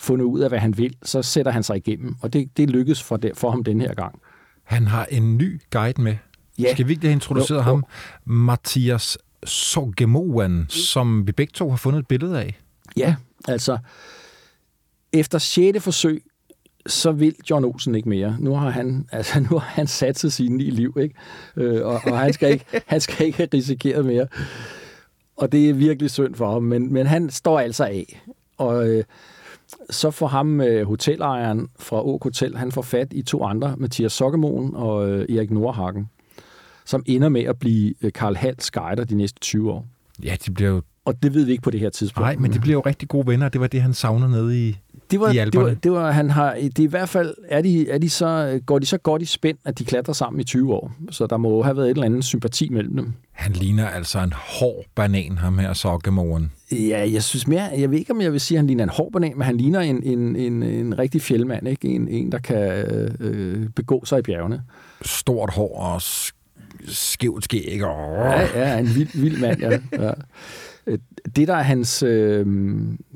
fundet ud af, hvad han vil, så sætter han sig igennem. Og det, det lykkes for, det, for ham den her gang. Han har en ny guide med. Ja. Skal vi ikke have introduceret Jo, jo. ham? Mathias Sogemoen, som vi begge to har fundet et billede af. Ja, altså, efter 6. forsøg, så vil John Olsen ikke mere. Nu har han, altså, nu har han sat sig sine ni liv, ikke? Øh, og, og han, skal ikke, han skal ikke have risikeret mere. Og det er virkelig synd for ham, men, men han står altså af. Og øh, så får ham øh, hotelejeren fra Åk Hotel, han får fat i to andre, Mathias Sokkemoen og øh, Erik Nordhagen, som ender med at blive øh, Karl Halls guider de næste 20 år. Ja, de bliver jo... Og det ved vi ikke på det her tidspunkt. Nej, men de bliver jo rigtig gode venner. Det var det, han savner nede i, det var, i det var, det var, han har, det er i hvert fald, er de, er de så, går de så godt i spænd, at de klatrer sammen i 20 år. Så der må have været et eller andet sympati mellem dem. Han ligner altså en hård banan, ham her sokkemoren. Ja, jeg synes mere, jeg ved ikke, om jeg vil sige, at han ligner en hård banan, men han ligner en, en, en, en rigtig fjeldmand, ikke? En, en der kan øh, begå sig i bjergene. Stort hår og skævt skæg. Og... Ja, ja, en vild, vild mand, ja. ja. Øh, det, der er hans, øh,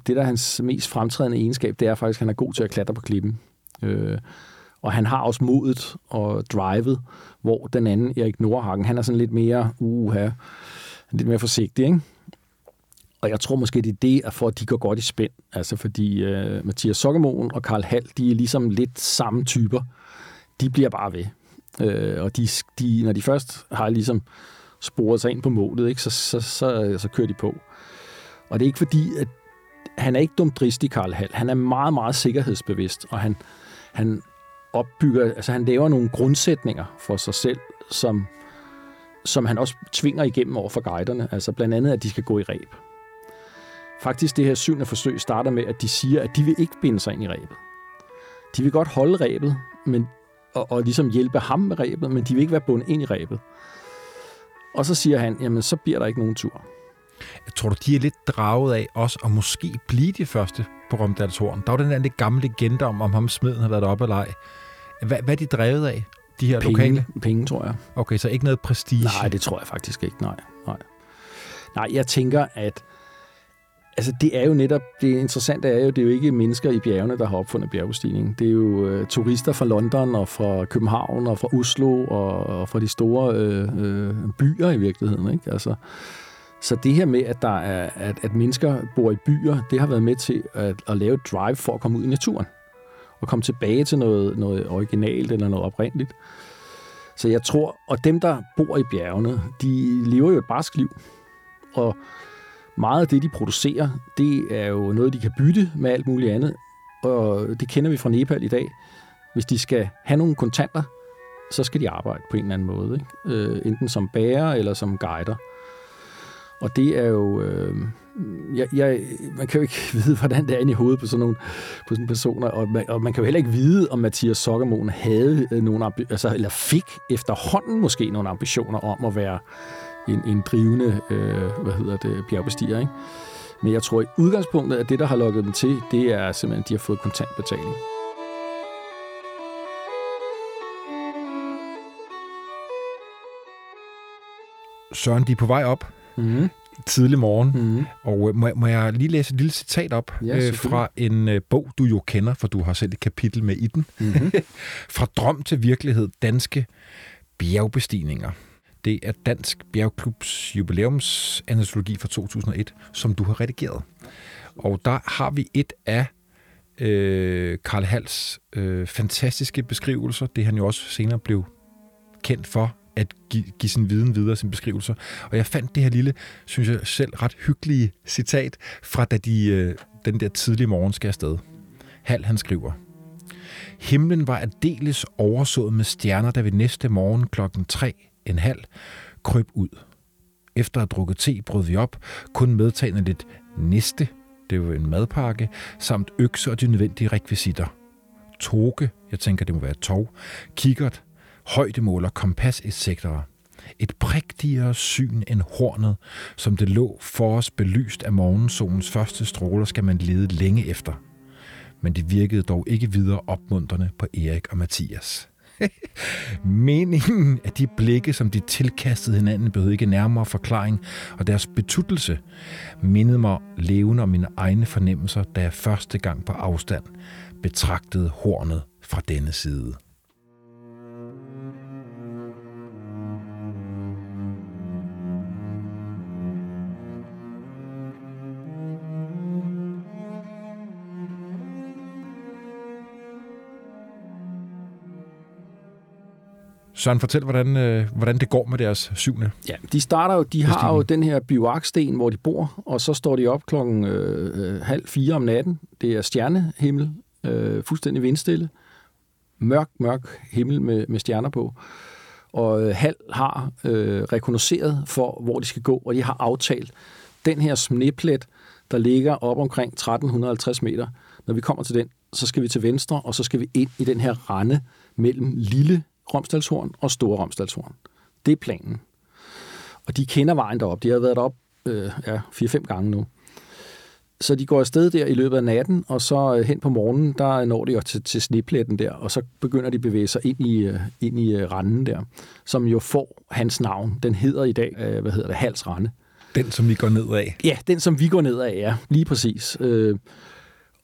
det, der er hans mest fremtrædende egenskab, det er faktisk, at han er god til at klatre på klippen. Øh, og han har også modet og drivet, hvor den anden, Erik Nordhagen, han er sådan lidt mere, uha, lidt mere forsigtig, ikke? Og jeg tror måske, det er det, for at de går godt i spænd. Altså fordi øh, Mathias Sokkermoen og Karl Hall, de er ligesom lidt samme typer. De bliver bare ved. Øh, og de, de, når de først har ligesom sporet sig ind på målet, ikke, så, så, så, så kører de på. Og det er ikke fordi, at han er ikke dumdristig, Karl Hall. Han er meget, meget sikkerhedsbevidst, og han, han opbygger, altså han laver nogle grundsætninger for sig selv, som, som han også tvinger igennem over for guiderne. Altså blandt andet, at de skal gå i ræb. Faktisk det her syvende forsøg starter med, at de siger, at de vil ikke binde sig ind i ræbet. De vil godt holde ræbet, men, og, og ligesom hjælpe ham med ræbet, men de vil ikke være bundet ind i ræbet. Og så siger han, jamen så bliver der ikke nogen tur. Jeg tror du, de er lidt draget af også at måske blive de første på Romdalshorn. Der var den der lidt gamle legende om, om ham smeden har været oppe og leg. Hvad, hvad er de drevet af, de her penge, lokale? Penge, tror jeg. Okay, så ikke noget prestige? Nej, det tror jeg faktisk ikke. Nej, nej. Nej, jeg tænker, at altså det er jo netop, det interessante er jo, det er jo ikke mennesker i bjergene, der har opfundet bjergbestigning. Det er jo øh, turister fra London og fra København og fra Oslo og, og fra de store øh, øh, byer i virkeligheden. Ikke? Altså, så det her med, at, der er, at, at mennesker bor i byer, det har været med til at, at lave et drive for at komme ud i naturen. Og komme tilbage til noget, noget originalt eller noget oprindeligt. Så jeg tror, og dem, der bor i bjergene, de lever jo et barsk liv. Og meget af det, de producerer, det er jo noget, de kan bytte med alt muligt andet. Og det kender vi fra Nepal i dag. Hvis de skal have nogle kontanter, så skal de arbejde på en eller anden måde. Ikke? Øh, enten som bærer eller som guider. Og det er jo... Øh, jeg, jeg, man kan jo ikke vide, hvordan det er inde i hovedet på sådan nogle på sådan personer, og man, og man kan jo heller ikke vide, om Mathias Sokkermoen havde øh, nogle altså, eller fik efterhånden måske nogle ambitioner om at være en, en drivende øh, hvad hedder det, bjergbestiger. Ikke? Men jeg tror i udgangspunktet, at det, der har lukket dem til, det er simpelthen, at de har fået kontantbetaling. Søren, de er på vej op mm-hmm. tidlig morgen, mm-hmm. og øh, må, må jeg lige læse et lille citat op ja, øh, fra en øh, bog, du jo kender, for du har selv et kapitel med i den. Mm-hmm. fra Drøm til Virkelighed, danske bjergbestigninger. Det er Dansk Bjergklubs jubilæumsantologi fra 2001, som du har redigeret. Og der har vi et af øh, Karl Hals øh, fantastiske beskrivelser. Det han jo også senere blev kendt for, at give, give sin viden videre, sin beskrivelser. Og jeg fandt det her lille, synes jeg selv, ret hyggelige citat fra da de, øh, den der tidlige morgen skal afsted. Hal han skriver, Himlen var aldeles oversået med stjerner, da vi næste morgen klokken 3 en halv kryb ud. Efter at have drukket te brød vi op, kun medtagende lidt næste, det var en madpakke, samt økse og de nødvendige rekvisitter. Toge, jeg tænker det må være tog, kikkert, højdemåler, kompas etc. Et prægtigere syn end hornet, som det lå for os belyst af morgensolens første stråler, skal man lede længe efter. Men det virkede dog ikke videre opmuntrende på Erik og Mathias. Meningen af de blikke, som de tilkastede hinanden, behøvede ikke nærmere forklaring, og deres betuttelse mindede mig levende om mine egne fornemmelser, da jeg første gang på afstand betragtede hornet fra denne side. Søren, fortæl, hvordan, øh, hvordan det går med deres syvende. Ja, de starter jo, de har jo den her bivaksten, hvor de bor, og så står de op klokken øh, halv fire om natten. Det er stjernehimmel, øh, fuldstændig vindstille. Mørk, mørk himmel med, med stjerner på. Og øh, Hal har øh, rekognosceret for, hvor de skal gå, og de har aftalt, den her sneplet, der ligger op omkring 1350 meter, når vi kommer til den, så skal vi til venstre, og så skal vi ind i den her rende mellem lille Romsdalshorn og store Romsdalshorn. Det er planen. Og de kender vejen derop. De har været derop øh, ja, 4-5 gange nu. Så de går afsted der i løbet af natten, og så øh, hen på morgenen, der når de jo til, til snepletten der, og så begynder de at bevæge sig ind i, øh, ind i øh, randen der, som jo får hans navn. Den hedder i dag, øh, hvad hedder det, Hals Rande. Den, som vi går ned af. Ja, den, som vi går ned af, ja. Lige præcis. Øh,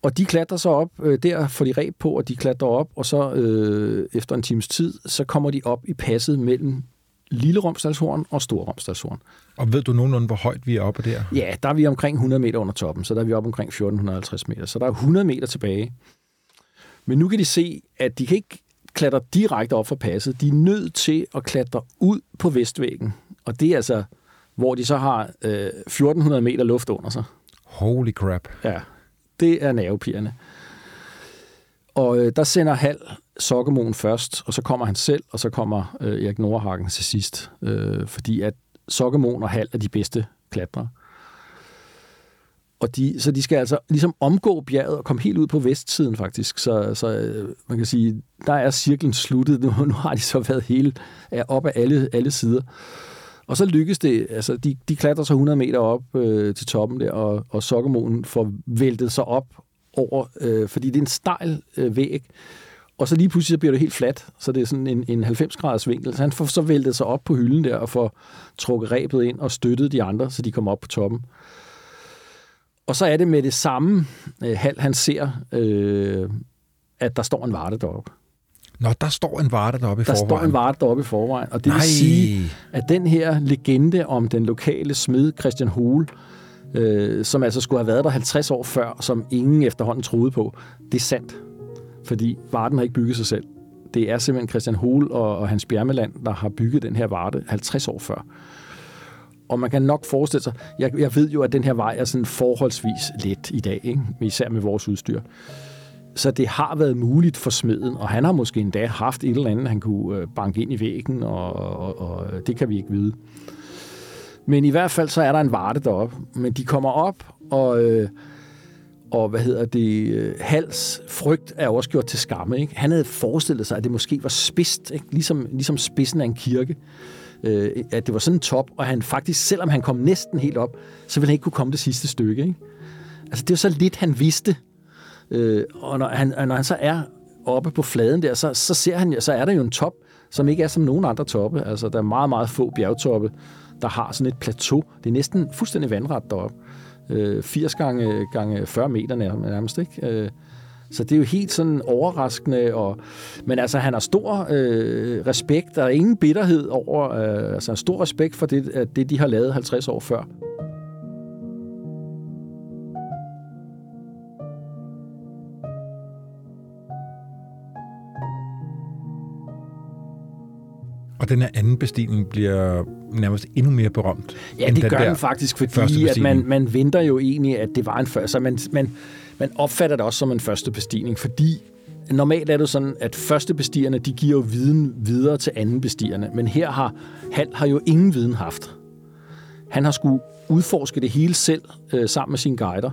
og de klatrer så op, øh, der får de reb på, og de klatrer op, og så øh, efter en times tid, så kommer de op i passet mellem Lille Romsdalshorn og Stor Romsdalshorn. Og ved du nogenlunde, hvor højt vi er oppe der? Ja, der er vi omkring 100 meter under toppen, så der er vi oppe omkring 1450 meter. Så der er 100 meter tilbage. Men nu kan de se, at de kan ikke klatre direkte op fra passet. De er nødt til at klatre ud på vestvæggen. Og det er altså, hvor de så har øh, 1400 meter luft under sig. Holy crap. Ja, det er nervepigerne. Og øh, der sender Hal Sokkemoen først, og så kommer han selv, og så kommer øh, Erik Nordhagen til sidst. Øh, fordi at Sokkemoen og Hal er de bedste klatrere. Og de, så de skal altså ligesom omgå bjerget og komme helt ud på vestsiden faktisk. Så, så øh, man kan sige, der er cirklen sluttet. Nu, nu har de så været hele er op af alle, alle sider. Og så lykkes det, altså de, de klatrer så 100 meter op øh, til toppen der, og, og Sokkemoen får væltet sig op over, øh, fordi det er en stejl øh, væg, og så lige pludselig så bliver det helt fladt, så det er sådan en, en 90-graders vinkel. Så han får så væltet sig op på hylden der og får trukket rebet ind og støttet de andre, så de kommer op på toppen. Og så er det med det samme øh, hal, han ser, øh, at der står en varte deroppe. Nå, der står en varte deroppe i Der forvejen. står en varte deroppe i forvejen, og det Nej. vil sige, at den her legende om den lokale smed Christian Hole, øh, som altså skulle have været der 50 år før, som ingen efterhånden troede på, det er sandt. Fordi varten har ikke bygget sig selv. Det er simpelthen Christian Hole og, og Hans Bjermeland, der har bygget den her varte 50 år før. Og man kan nok forestille sig, jeg, jeg ved jo, at den her vej er sådan forholdsvis let i dag, ikke? især med vores udstyr. Så det har været muligt for smeden, og han har måske endda haft et eller andet, han kunne øh, banke ind i væggen, og, og, og det kan vi ikke vide. Men i hvert fald så er der en varte deroppe. Men de kommer op, og, øh, og hvad hedder det, øh, Hals frygt er også gjort til skamme. Ikke? Han havde forestillet sig, at det måske var spidst, ikke? Ligesom, ligesom spidsen af en kirke. Øh, at det var sådan en top, og han faktisk, selvom han kom næsten helt op, så ville han ikke kunne komme det sidste stykke. Ikke? Altså det var så lidt, han vidste. Øh, og når han, når han så er oppe på fladen der, så, så ser han, så er der jo en top, som ikke er som nogen andre toppe. Altså, der er meget, meget få bjergtoppe, der har sådan et plateau. Det er næsten fuldstændig vandret deroppe. Øh, 80 gange, gange 40 meter nærmest, ikke? Øh, så det er jo helt sådan overraskende. Og, men altså, han har stor øh, respekt. Der er ingen bitterhed over... Øh, altså, stor respekt for det, at det, de har lavet 50 år før. Og den her anden bestigning bliver nærmest endnu mere berømt. Ja, end det den gør den faktisk, fordi at man, man venter jo egentlig, at det var en første. Så man, man, man opfatter det også som en første bestigning, fordi normalt er det sådan, at første bestigerne, de giver jo viden videre til anden bestigerne. Men her har Hal har jo ingen viden haft. Han har skulle udforske det hele selv øh, sammen med sine guider.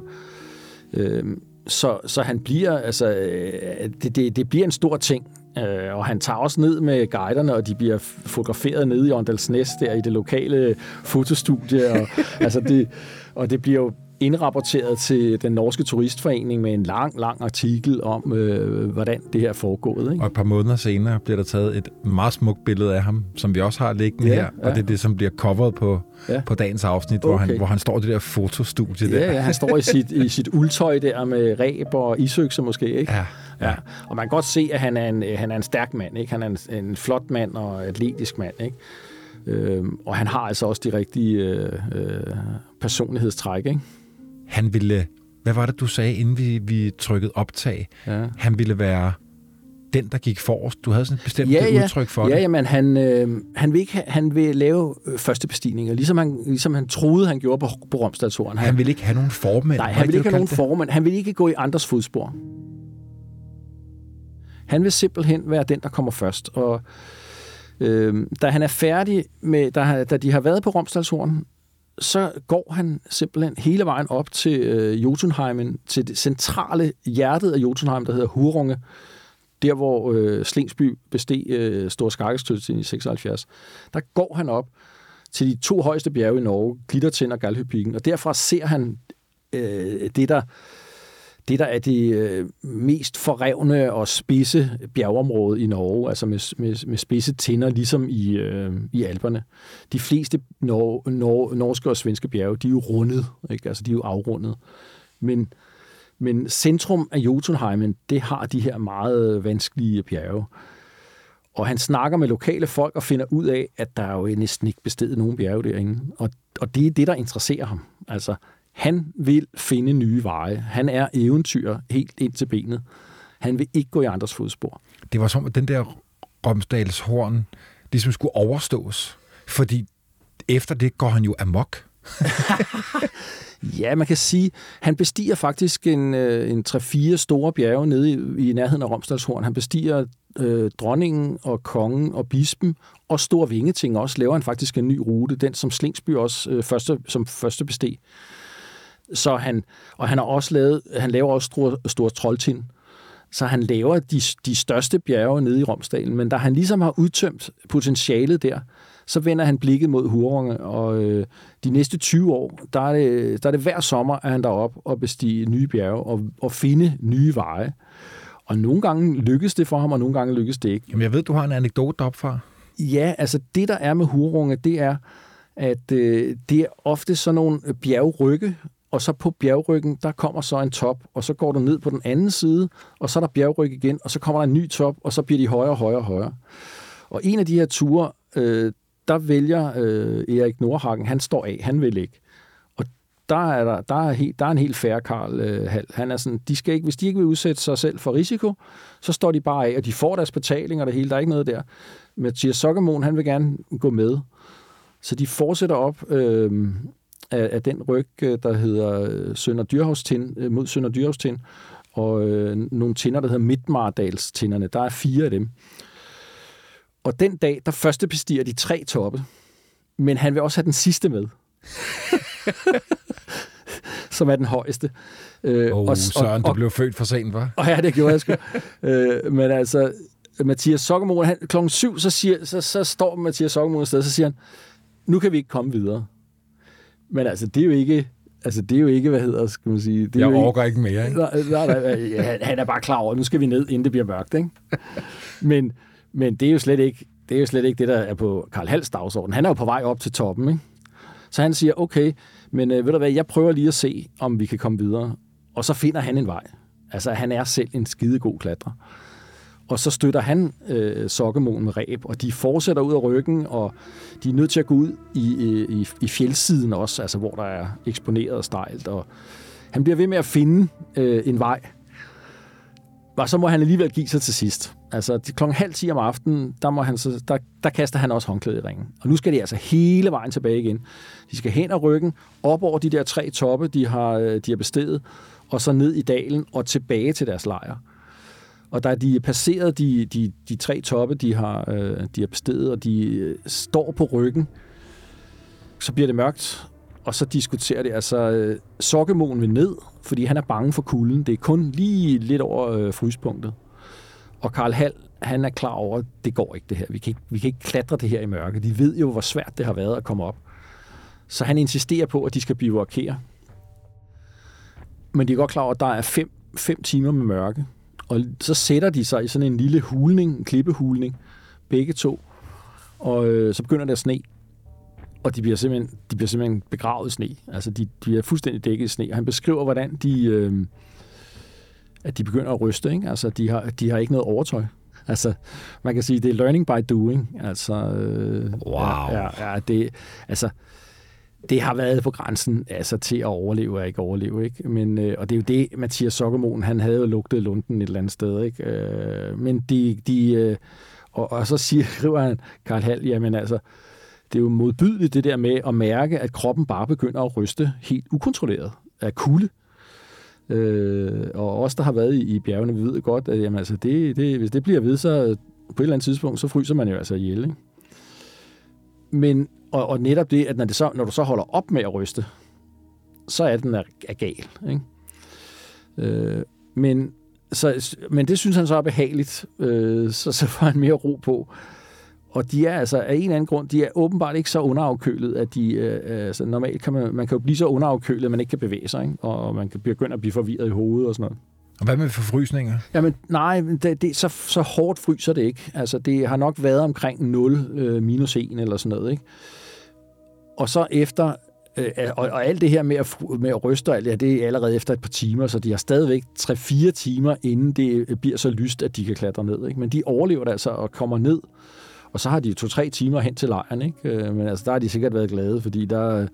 Øh, så, så han bliver, altså, øh, det, det, det bliver en stor ting. Øh, og han tager også ned med guiderne, og de bliver fotograferet nede i Åndalsnæs, der i det lokale fotostudie. Og, altså det, og det bliver jo indrapporteret til den norske turistforening med en lang, lang artikel om, øh, hvordan det her er foregået. Ikke? Og et par måneder senere bliver der taget et meget smukt billede af ham, som vi også har liggende Ja, her. Og ja. det er det, som bliver coveret på, Ja. på dagens afsnit, hvor, han, Okay. hvor han står i det der fotostudie der. Ja, ja, han står i sit, i sit uldtøj der med ræb og isøkser måske, ikke? Ja. Ja, og man kan godt se, at han er en, han er en stærk mand, ikke? Han er en, en flot mand og atletisk mand, ikke? Øhm, og han har altså også de rigtige øh, øh, personlighedstræk, ikke? Han ville... Hvad var det, du sagde, inden vi, vi trykkede optag? Ja. Han ville være den, der gik forrest. Du havde sådan et bestemt Ja, ja. udtryk for ja, det. jamen, han, øh, han, vil ikke, ha- han vil lave øh, første bestigninger, ligesom han, ligesom han troede, han gjorde på, på Romsdalshoren. Han ville ikke have nogen formænd. Nej, han vil ikke have nogen det? formand. Han vil ikke gå i andres fodspor. Han vil simpelthen være den, der kommer først. Og øh, da han er færdig med, da, han- da de har været på Romsdalshorn, så går han simpelthen hele vejen op til øh, Jotunheimen, til det centrale hjertet af Jotunheim, der hedder Hurunge, der hvor øh, Slingsby besteg øh, Stor Skakkestød i 76. Der går han op til de to højeste bjerge i Norge, Glittertind og Galhøpigen, og derfra ser han øh, det, der det, der er det øh, mest forrevne og spidse bjergeområde i Norge, altså med, med, med spidse tinder, ligesom i, øh, i Alperne. De fleste nor, nor, norske og svenske bjerge, de er jo rundet, ikke? altså de er jo afrundet. Men, men centrum af Jotunheimen, det har de her meget vanskelige bjerge. Og han snakker med lokale folk og finder ud af, at der er jo næsten ikke bestedet nogen bjerge derinde. Og, og det er det, der interesserer ham. Altså, han vil finde nye veje. Han er eventyr helt ind til benet. Han vil ikke gå i andres fodspor. Det var som, at den der Romsdals horn ligesom skulle overstås. Fordi efter det går han jo amok. ja, man kan sige, han bestiger faktisk en, øh, en 3-4 store bjerge nede i, i nærheden af Romsdalshorn. Han bestiger øh, dronningen og kongen og bispen og Stor Vingeting også, laver han faktisk en ny rute, den som Slingsby også øh, første, som første besteg. Så han, og han har også lavet, han laver også Stor, Stor Trolltind, så han laver de, de største bjerge nede i Romsdalen, men da han ligesom har udtømt potentialet der, så vender han blikket mod Hurunge, og øh, de næste 20 år, der er, det, der er det hver sommer, at han derop og bestige nye bjerge og, og finde nye veje. Og nogle gange lykkes det for ham, og nogle gange lykkes det ikke. Jamen, jeg ved, du har en anekdote op fra. Ja, altså det, der er med Hurunge, det er, at øh, det er ofte sådan nogle bjergrygge, og så på bjergryggen, der kommer så en top, og så går du ned på den anden side, og så er der bjergryg igen, og så kommer der en ny top, og så bliver de højere, højere, højere. Og en af de her ture, øh, der vælger øh, Erik Nordhagen, han står af, han vil ikke. Og der er, der, der er, helt, der er en helt færre Karl øh, Hal. Han er sådan, de skal ikke, hvis de ikke vil udsætte sig selv for risiko, så står de bare af, og de får deres betaling og det hele, der er ikke noget der. Mathias Sokkermon, han vil gerne gå med. Så de fortsætter op øh, af, af den ryg, øh, der hedder øh, Sønder Dyrhavstind, øh, mod Sønder Dyrhavstind, og øh, nogle tinder, der hedder Midtmardals-tinderne. Der er fire af dem. Og den dag, der første bestiger de tre toppe, men han vil også have den sidste med. som er den højeste. Øh, oh, og, Søren, og, du blev født for sent, var? Og ja, det gjorde jeg sgu. øh, men altså, Mathias Sokkermoen, han, klokken syv, så, siger, så, så står Mathias Sokkermoen et sted, så siger han, nu kan vi ikke komme videre. Men altså, det er jo ikke... Altså, det er jo ikke, hvad hedder, skal man sige... Det er jeg jo overgår ikke, ikke mere, ikke? Nej, nej, nej, han er bare klar over, at nu skal vi ned, inden det bliver mørkt, ikke? Men, men det er jo slet ikke det, er jo slet ikke det, der er på Karl Hals dagsorden. Han er jo på vej op til toppen, ikke? Så han siger, okay, men øh, ved du hvad, jeg prøver lige at se, om vi kan komme videre. Og så finder han en vej. Altså, han er selv en skidegod klatrer. Og så støtter han øh, Sokkemoen med ræb, og de fortsætter ud af ryggen, og de er nødt til at gå ud i, øh, i, i fjeldsiden også, altså hvor der er eksponeret og stejlt. Og han bliver ved med at finde øh, en vej, og så må han alligevel give sig til sidst. Altså klokken halv 10 om aftenen, der, må han så, der, der kaster han også håndklædet i ringen. Og nu skal de altså hele vejen tilbage igen. De skal hen ad ryggen, op over de der tre toppe, de har, øh, de har bestedet, og så ned i dalen og tilbage til deres lejr. Og da de er passeret de, de, de tre toppe, de har, øh, de har bestedet, og de øh, står på ryggen, så bliver det mørkt, og så diskuterer det, altså øh, sokkemoen vil ned, fordi han er bange for kulden. Det er kun lige lidt over øh, fryspunktet. Og Karl Hall, han er klar over, at det går ikke det her. Vi kan ikke, vi kan ikke klatre det her i mørke. De ved jo, hvor svært det har været at komme op. Så han insisterer på, at de skal bivakere. Men de er godt klar over, at der er fem, fem timer med mørke. Og så sætter de sig i sådan en lille hulning, en klippehulning, begge to. Og øh, så begynder at sne. Og de bliver simpelthen, de bliver simpelthen begravet i sne. Altså, de, de er fuldstændig dækket i sne. Og han beskriver, hvordan de, øh, at de begynder at ryste. Ikke? Altså, de har, de har ikke noget overtøj. Altså, man kan sige, det er learning by doing. Altså, øh, wow. Ja, ja, det, altså, det har været på grænsen altså, til at overleve og ikke overleve. Ikke? Men, øh, og det er jo det, Mathias Sokkermoen, han havde jo lugtet lunden et eller andet sted. Ikke? Øh, men de, de øh, og, og så siger, skriver han, Karl Hall, jamen altså, det er jo modbydeligt det der med at mærke, at kroppen bare begynder at ryste helt ukontrolleret af kulde. Øh, og os, der har været i, i bjergene, vi ved godt, at jamen, altså, det, det, hvis det bliver ved, så på et eller andet tidspunkt, så fryser man jo altså ihjel. Ikke? Men og, og netop det, at når, det så, når du så holder op med at ryste, så er den er, er gal. Ikke? Øh, men, så, men det synes han så er behageligt, øh, så, så får han mere ro på. Og de er altså af en eller anden grund, de er åbenbart ikke så underafkølet, at de, øh, altså normalt kan man, man kan jo blive så underafkølet, at man ikke kan bevæge sig, ikke? og man kan begynde at blive forvirret i hovedet og sådan noget. Og hvad med forfrysninger? Jamen, nej, det, det, så, så hårdt fryser det ikke. Altså, det har nok været omkring 0 øh, minus 1 eller sådan noget, ikke? Og så efter, øh, øh og, og alt det her med at, med at ryste, alt det, det er allerede efter et par timer, så de har stadigvæk 3-4 timer, inden det øh, bliver så lyst, at de kan klatre ned. Ikke? Men de overlever det altså og kommer ned, og så har de to-tre timer hen til lejren. Ikke? Øh, men altså, der har de sikkert været glade, fordi der,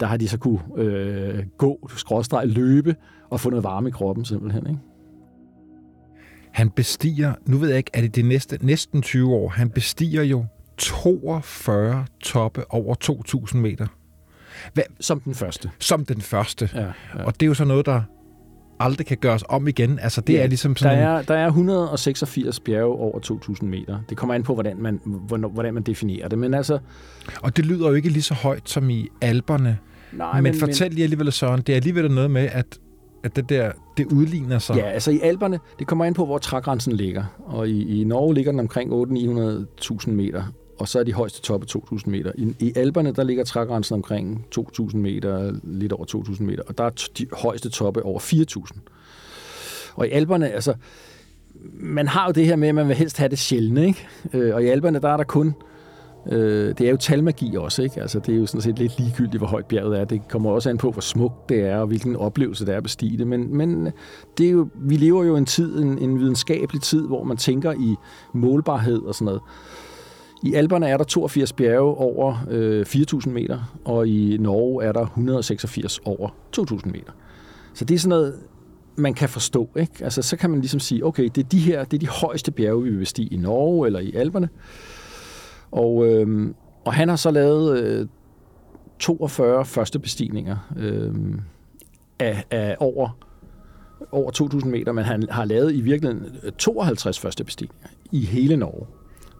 der har de så kunne øh, gå, skråstreg, løbe og få noget varme i kroppen simpelthen. Ikke? Han bestiger, nu ved jeg ikke, er det det næste, næsten 20 år, han bestiger jo 42 toppe over 2.000 meter. Hvad? Som den første. Som den første. Ja, ja. Og det er jo så noget, der aldrig kan gøres om igen. Altså, det ja, er ligesom sådan der er, der er 186 bjerge over 2.000 meter. Det kommer an på, hvordan man, hvordan man definerer det. Men altså... Og det lyder jo ikke lige så højt som i alberne. Nej, men, men fortæl lige alligevel, Søren, det er alligevel noget med, at at det der, det udligner sig? Ja, altså i Alperne, det kommer ind på, hvor trægrænsen ligger. Og i, i Norge ligger den omkring 800-900.000 meter, og så er de højeste toppe 2.000 meter. I, I Alperne, der ligger trægrænsen omkring 2.000 meter, lidt over 2.000 meter, og der er de højeste toppe over 4.000. Og i Alperne, altså, man har jo det her med, at man vil helst have det sjældne, ikke? Øh, og i Alperne, der er der kun Øh, det er jo talmagi også, ikke? Altså, det er jo sådan set lidt ligegyldigt, hvor højt bjerget er. Det kommer også an på, hvor smukt det er, og hvilken oplevelse det er at bestige det. Men, men det er jo, vi lever jo en tid, en, en videnskabelig tid, hvor man tænker i målbarhed og sådan noget. I Alperne er der 82 bjerge over øh, 4.000 meter, og i Norge er der 186 over 2.000 meter. Så det er sådan noget, man kan forstå. Ikke? Altså, så kan man ligesom sige, okay, det er de her, det er de højeste bjerge, vi vil bestige i Norge eller i Alperne. Og, øh, og han har så lavet øh, 42 første bestigninger øh, af, af over, over 2.000 meter, men han har lavet i virkeligheden øh, 52 første bestigninger i hele Norge.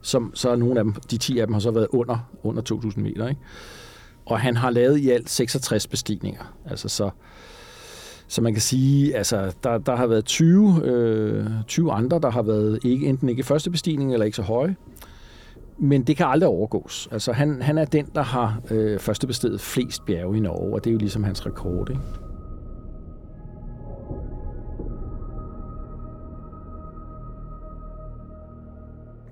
Som, så er nogle af dem, de 10 af dem har så været under, under 2.000 meter. Ikke? Og han har lavet i alt 66 bestigninger. Altså så, så man kan sige, altså der, der har været 20, øh, 20 andre, der har været ikke, enten ikke første bestigning eller ikke så høje men det kan aldrig overgås. Altså, han, han er den, der har øh, førstebestedet flest bjerge i Norge, og det er jo ligesom hans rekord. Ikke?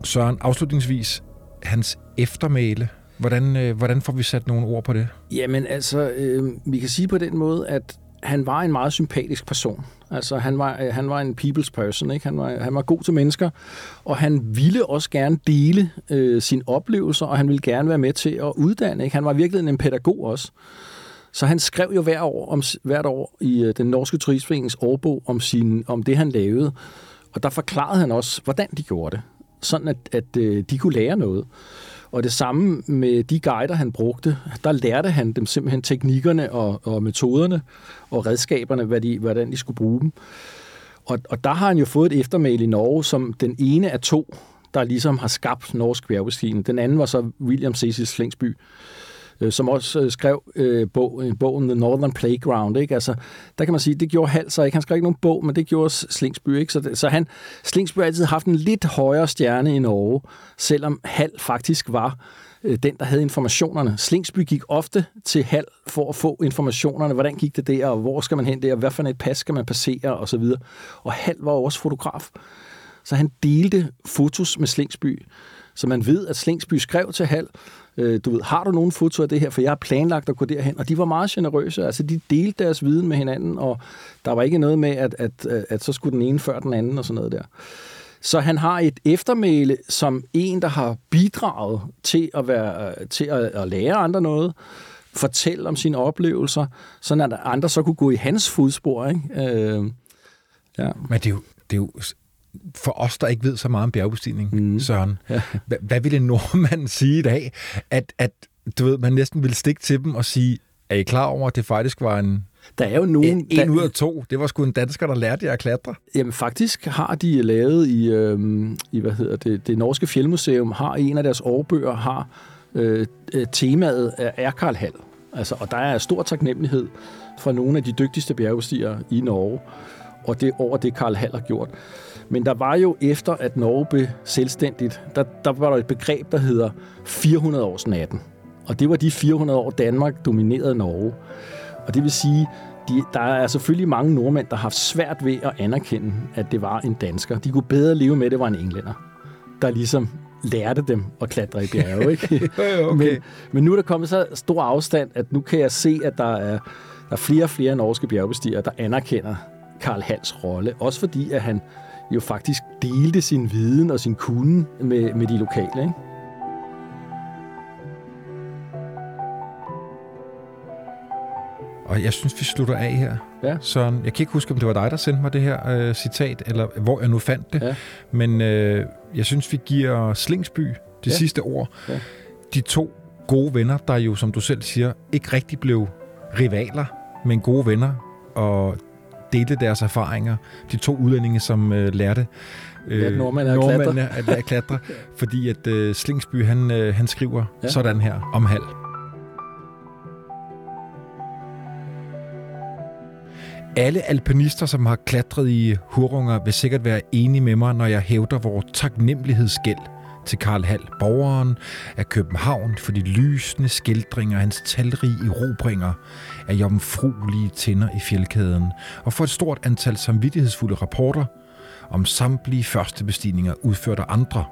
Søren, afslutningsvis, hans eftermæle. Hvordan, øh, hvordan får vi sat nogle ord på det? Jamen altså, øh, vi kan sige på den måde, at han var en meget sympatisk person. Altså, han var, øh, han var en people's person, ikke? Han var, han var god til mennesker, og han ville også gerne dele øh, sine oplevelser, og han ville gerne være med til at uddanne, ikke? Han var virkelig en pædagog også. Så han skrev jo hver år om, hvert år i øh, den norske turistforeningens årbog om, sin, om det, han lavede. Og der forklarede han også, hvordan de gjorde det, sådan at, at øh, de kunne lære noget. Og det samme med de guider, han brugte, der lærte han dem simpelthen teknikkerne og, og metoderne og redskaberne, hvad de, hvordan de skulle bruge dem. Og, og der har han jo fået et eftermæl i Norge, som den ene af to, der ligesom har skabt norsk bjergbestigning. Den anden var så William Cecil Slingsby, øh, som også øh, skrev øh, bog, øh, bogen The Northern Playground. Ikke? Altså, der kan man sige, det gjorde Hal ikke. Han skrev ikke nogen bog, men det gjorde Slingsby. Ikke? Så, det, så han, Slingsby har altid haft en lidt højere stjerne i Norge, selvom Hal faktisk var øh, den, der havde informationerne. Slingsby gik ofte til Hal for at få informationerne. Hvordan gik det der, og hvor skal man hen der, hvad for et pas skal man passere, og så videre. Og Hal var også fotograf. Så han delte fotos med Slingsby. Så man ved, at Slingsby skrev til Hal, øh, du ved, har du nogen foto af det her, for jeg har planlagt at gå derhen, og de var meget generøse, altså de delte deres viden med hinanden, og der var ikke noget med, at, at, at, at så skulle den ene før den anden og sådan noget der. Så han har et eftermæle som en, der har bidraget til at, være, til at, at lære andre noget, fortælle om sine oplevelser, sådan at andre så kunne gå i hans fodspor. Ikke? Øh, ja. Men det er jo, det er jo for os, der ikke ved så meget om bjergbestigning, mm. Søren, ja. hvad, hvad ville en nordmand sige i dag? At, at du ved, man næsten ville stikke til dem og sige, er I klar over, at det faktisk var en der er jo nogen... En, en ud af to. Det var sgu en dansker, der lærte jer at klatre. Jamen faktisk har de lavet i, øhm, i hvad hedder det, det norske fjeldmuseum, har en af deres årbøger, har øh, øh, temaet er Karl Hall. Altså, og der er stor taknemmelighed fra nogle af de dygtigste bjergbestigere i Norge, og det over det Karl Hall har gjort. Men der var jo efter, at Norge blev selvstændigt, der, der var der et begreb, der hedder 400 års natten. Og det var de 400 år, Danmark dominerede Norge. Og det vil sige, de, der er selvfølgelig mange nordmænd, der har haft svært ved at anerkende, at det var en dansker. De kunne bedre leve med, at det var en englænder, der ligesom lærte dem at klatre i bjerge. Ikke? okay. men, men nu er der kommet så stor afstand, at nu kan jeg se, at der er, der er flere og flere norske bjergbestigere, der anerkender Karl Hals rolle. Også fordi, at han jo faktisk delte sin viden og sin kunde med, med de lokale. Ikke? Og jeg synes, vi slutter af her. Ja. Søren, jeg kan ikke huske, om det var dig, der sendte mig det her øh, citat, eller hvor jeg nu fandt det. Ja. Men øh, jeg synes, vi giver Slingsby de Ja. sidste ord. Ja. De to gode venner, der jo, som du selv siger, ikke rigtig blev rivaler, men gode venner, og delte deres erfaringer. De to udlændinge, som øh, lærte Lærte nordmændene at nordmændene at, at klatre. fordi at øh, Slingsby, han, øh, han skriver. Ja. sådan her om halv. Alle alpinister, som har klatret i Hurunger, vil sikkert være enige med mig, når jeg hævder vores taknemmelighedsgæld til Karl Hall, borgeren af København, for de lysende skildringer, hans talrige erobringer af jomfruelige tinder i fjeldkæden, og for et stort antal samvittighedsfulde rapporter om samtlige første bestigninger udført af andre,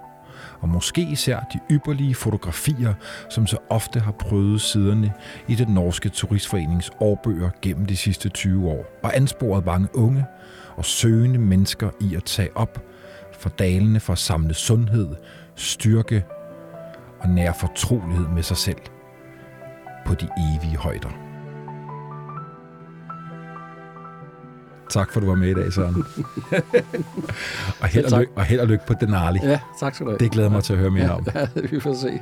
og måske især de ypperlige fotografier, som så ofte har prøvet siderne i den norske turistforenings årbøger gennem de sidste 20 år, og ansporet mange unge og søgende mennesker i at tage op for dalene for at samle sundhed, styrke og nær fortrolighed med sig selv på de evige højder. Tak for, at du var med i dag, Søren. og held og, lykke, og held og lykke på Denali. Ja, tak skal du have. Det glæder mig til at høre mere om. Ja, vi får se.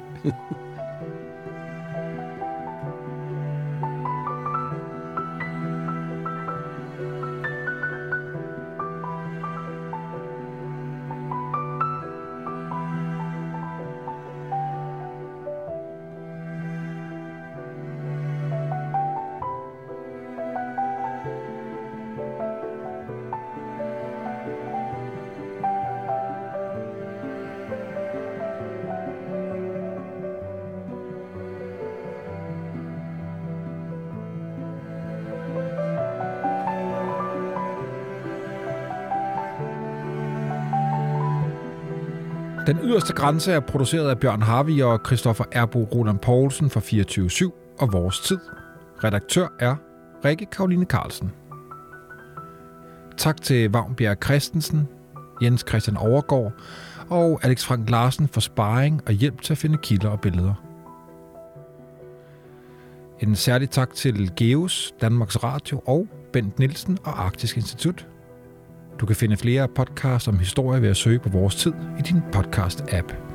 Den yderste grænse er produceret af Bjørn Harvi og Christoffer Erbo Roland Poulsen fra 24 og Vores Tid. Redaktør er Rikke Karoline Carlsen. Tak til Vagnbjerg Christensen, Jens Christian Overgaard og Alex Frank Larsen for sparring og hjælp til at finde kilder og billeder. En særlig tak til Geos, Danmarks Radio og Bent Nielsen og Arktisk Institut. Du kan finde flere podcasts om historie ved at søge på vores tid i din podcast-app.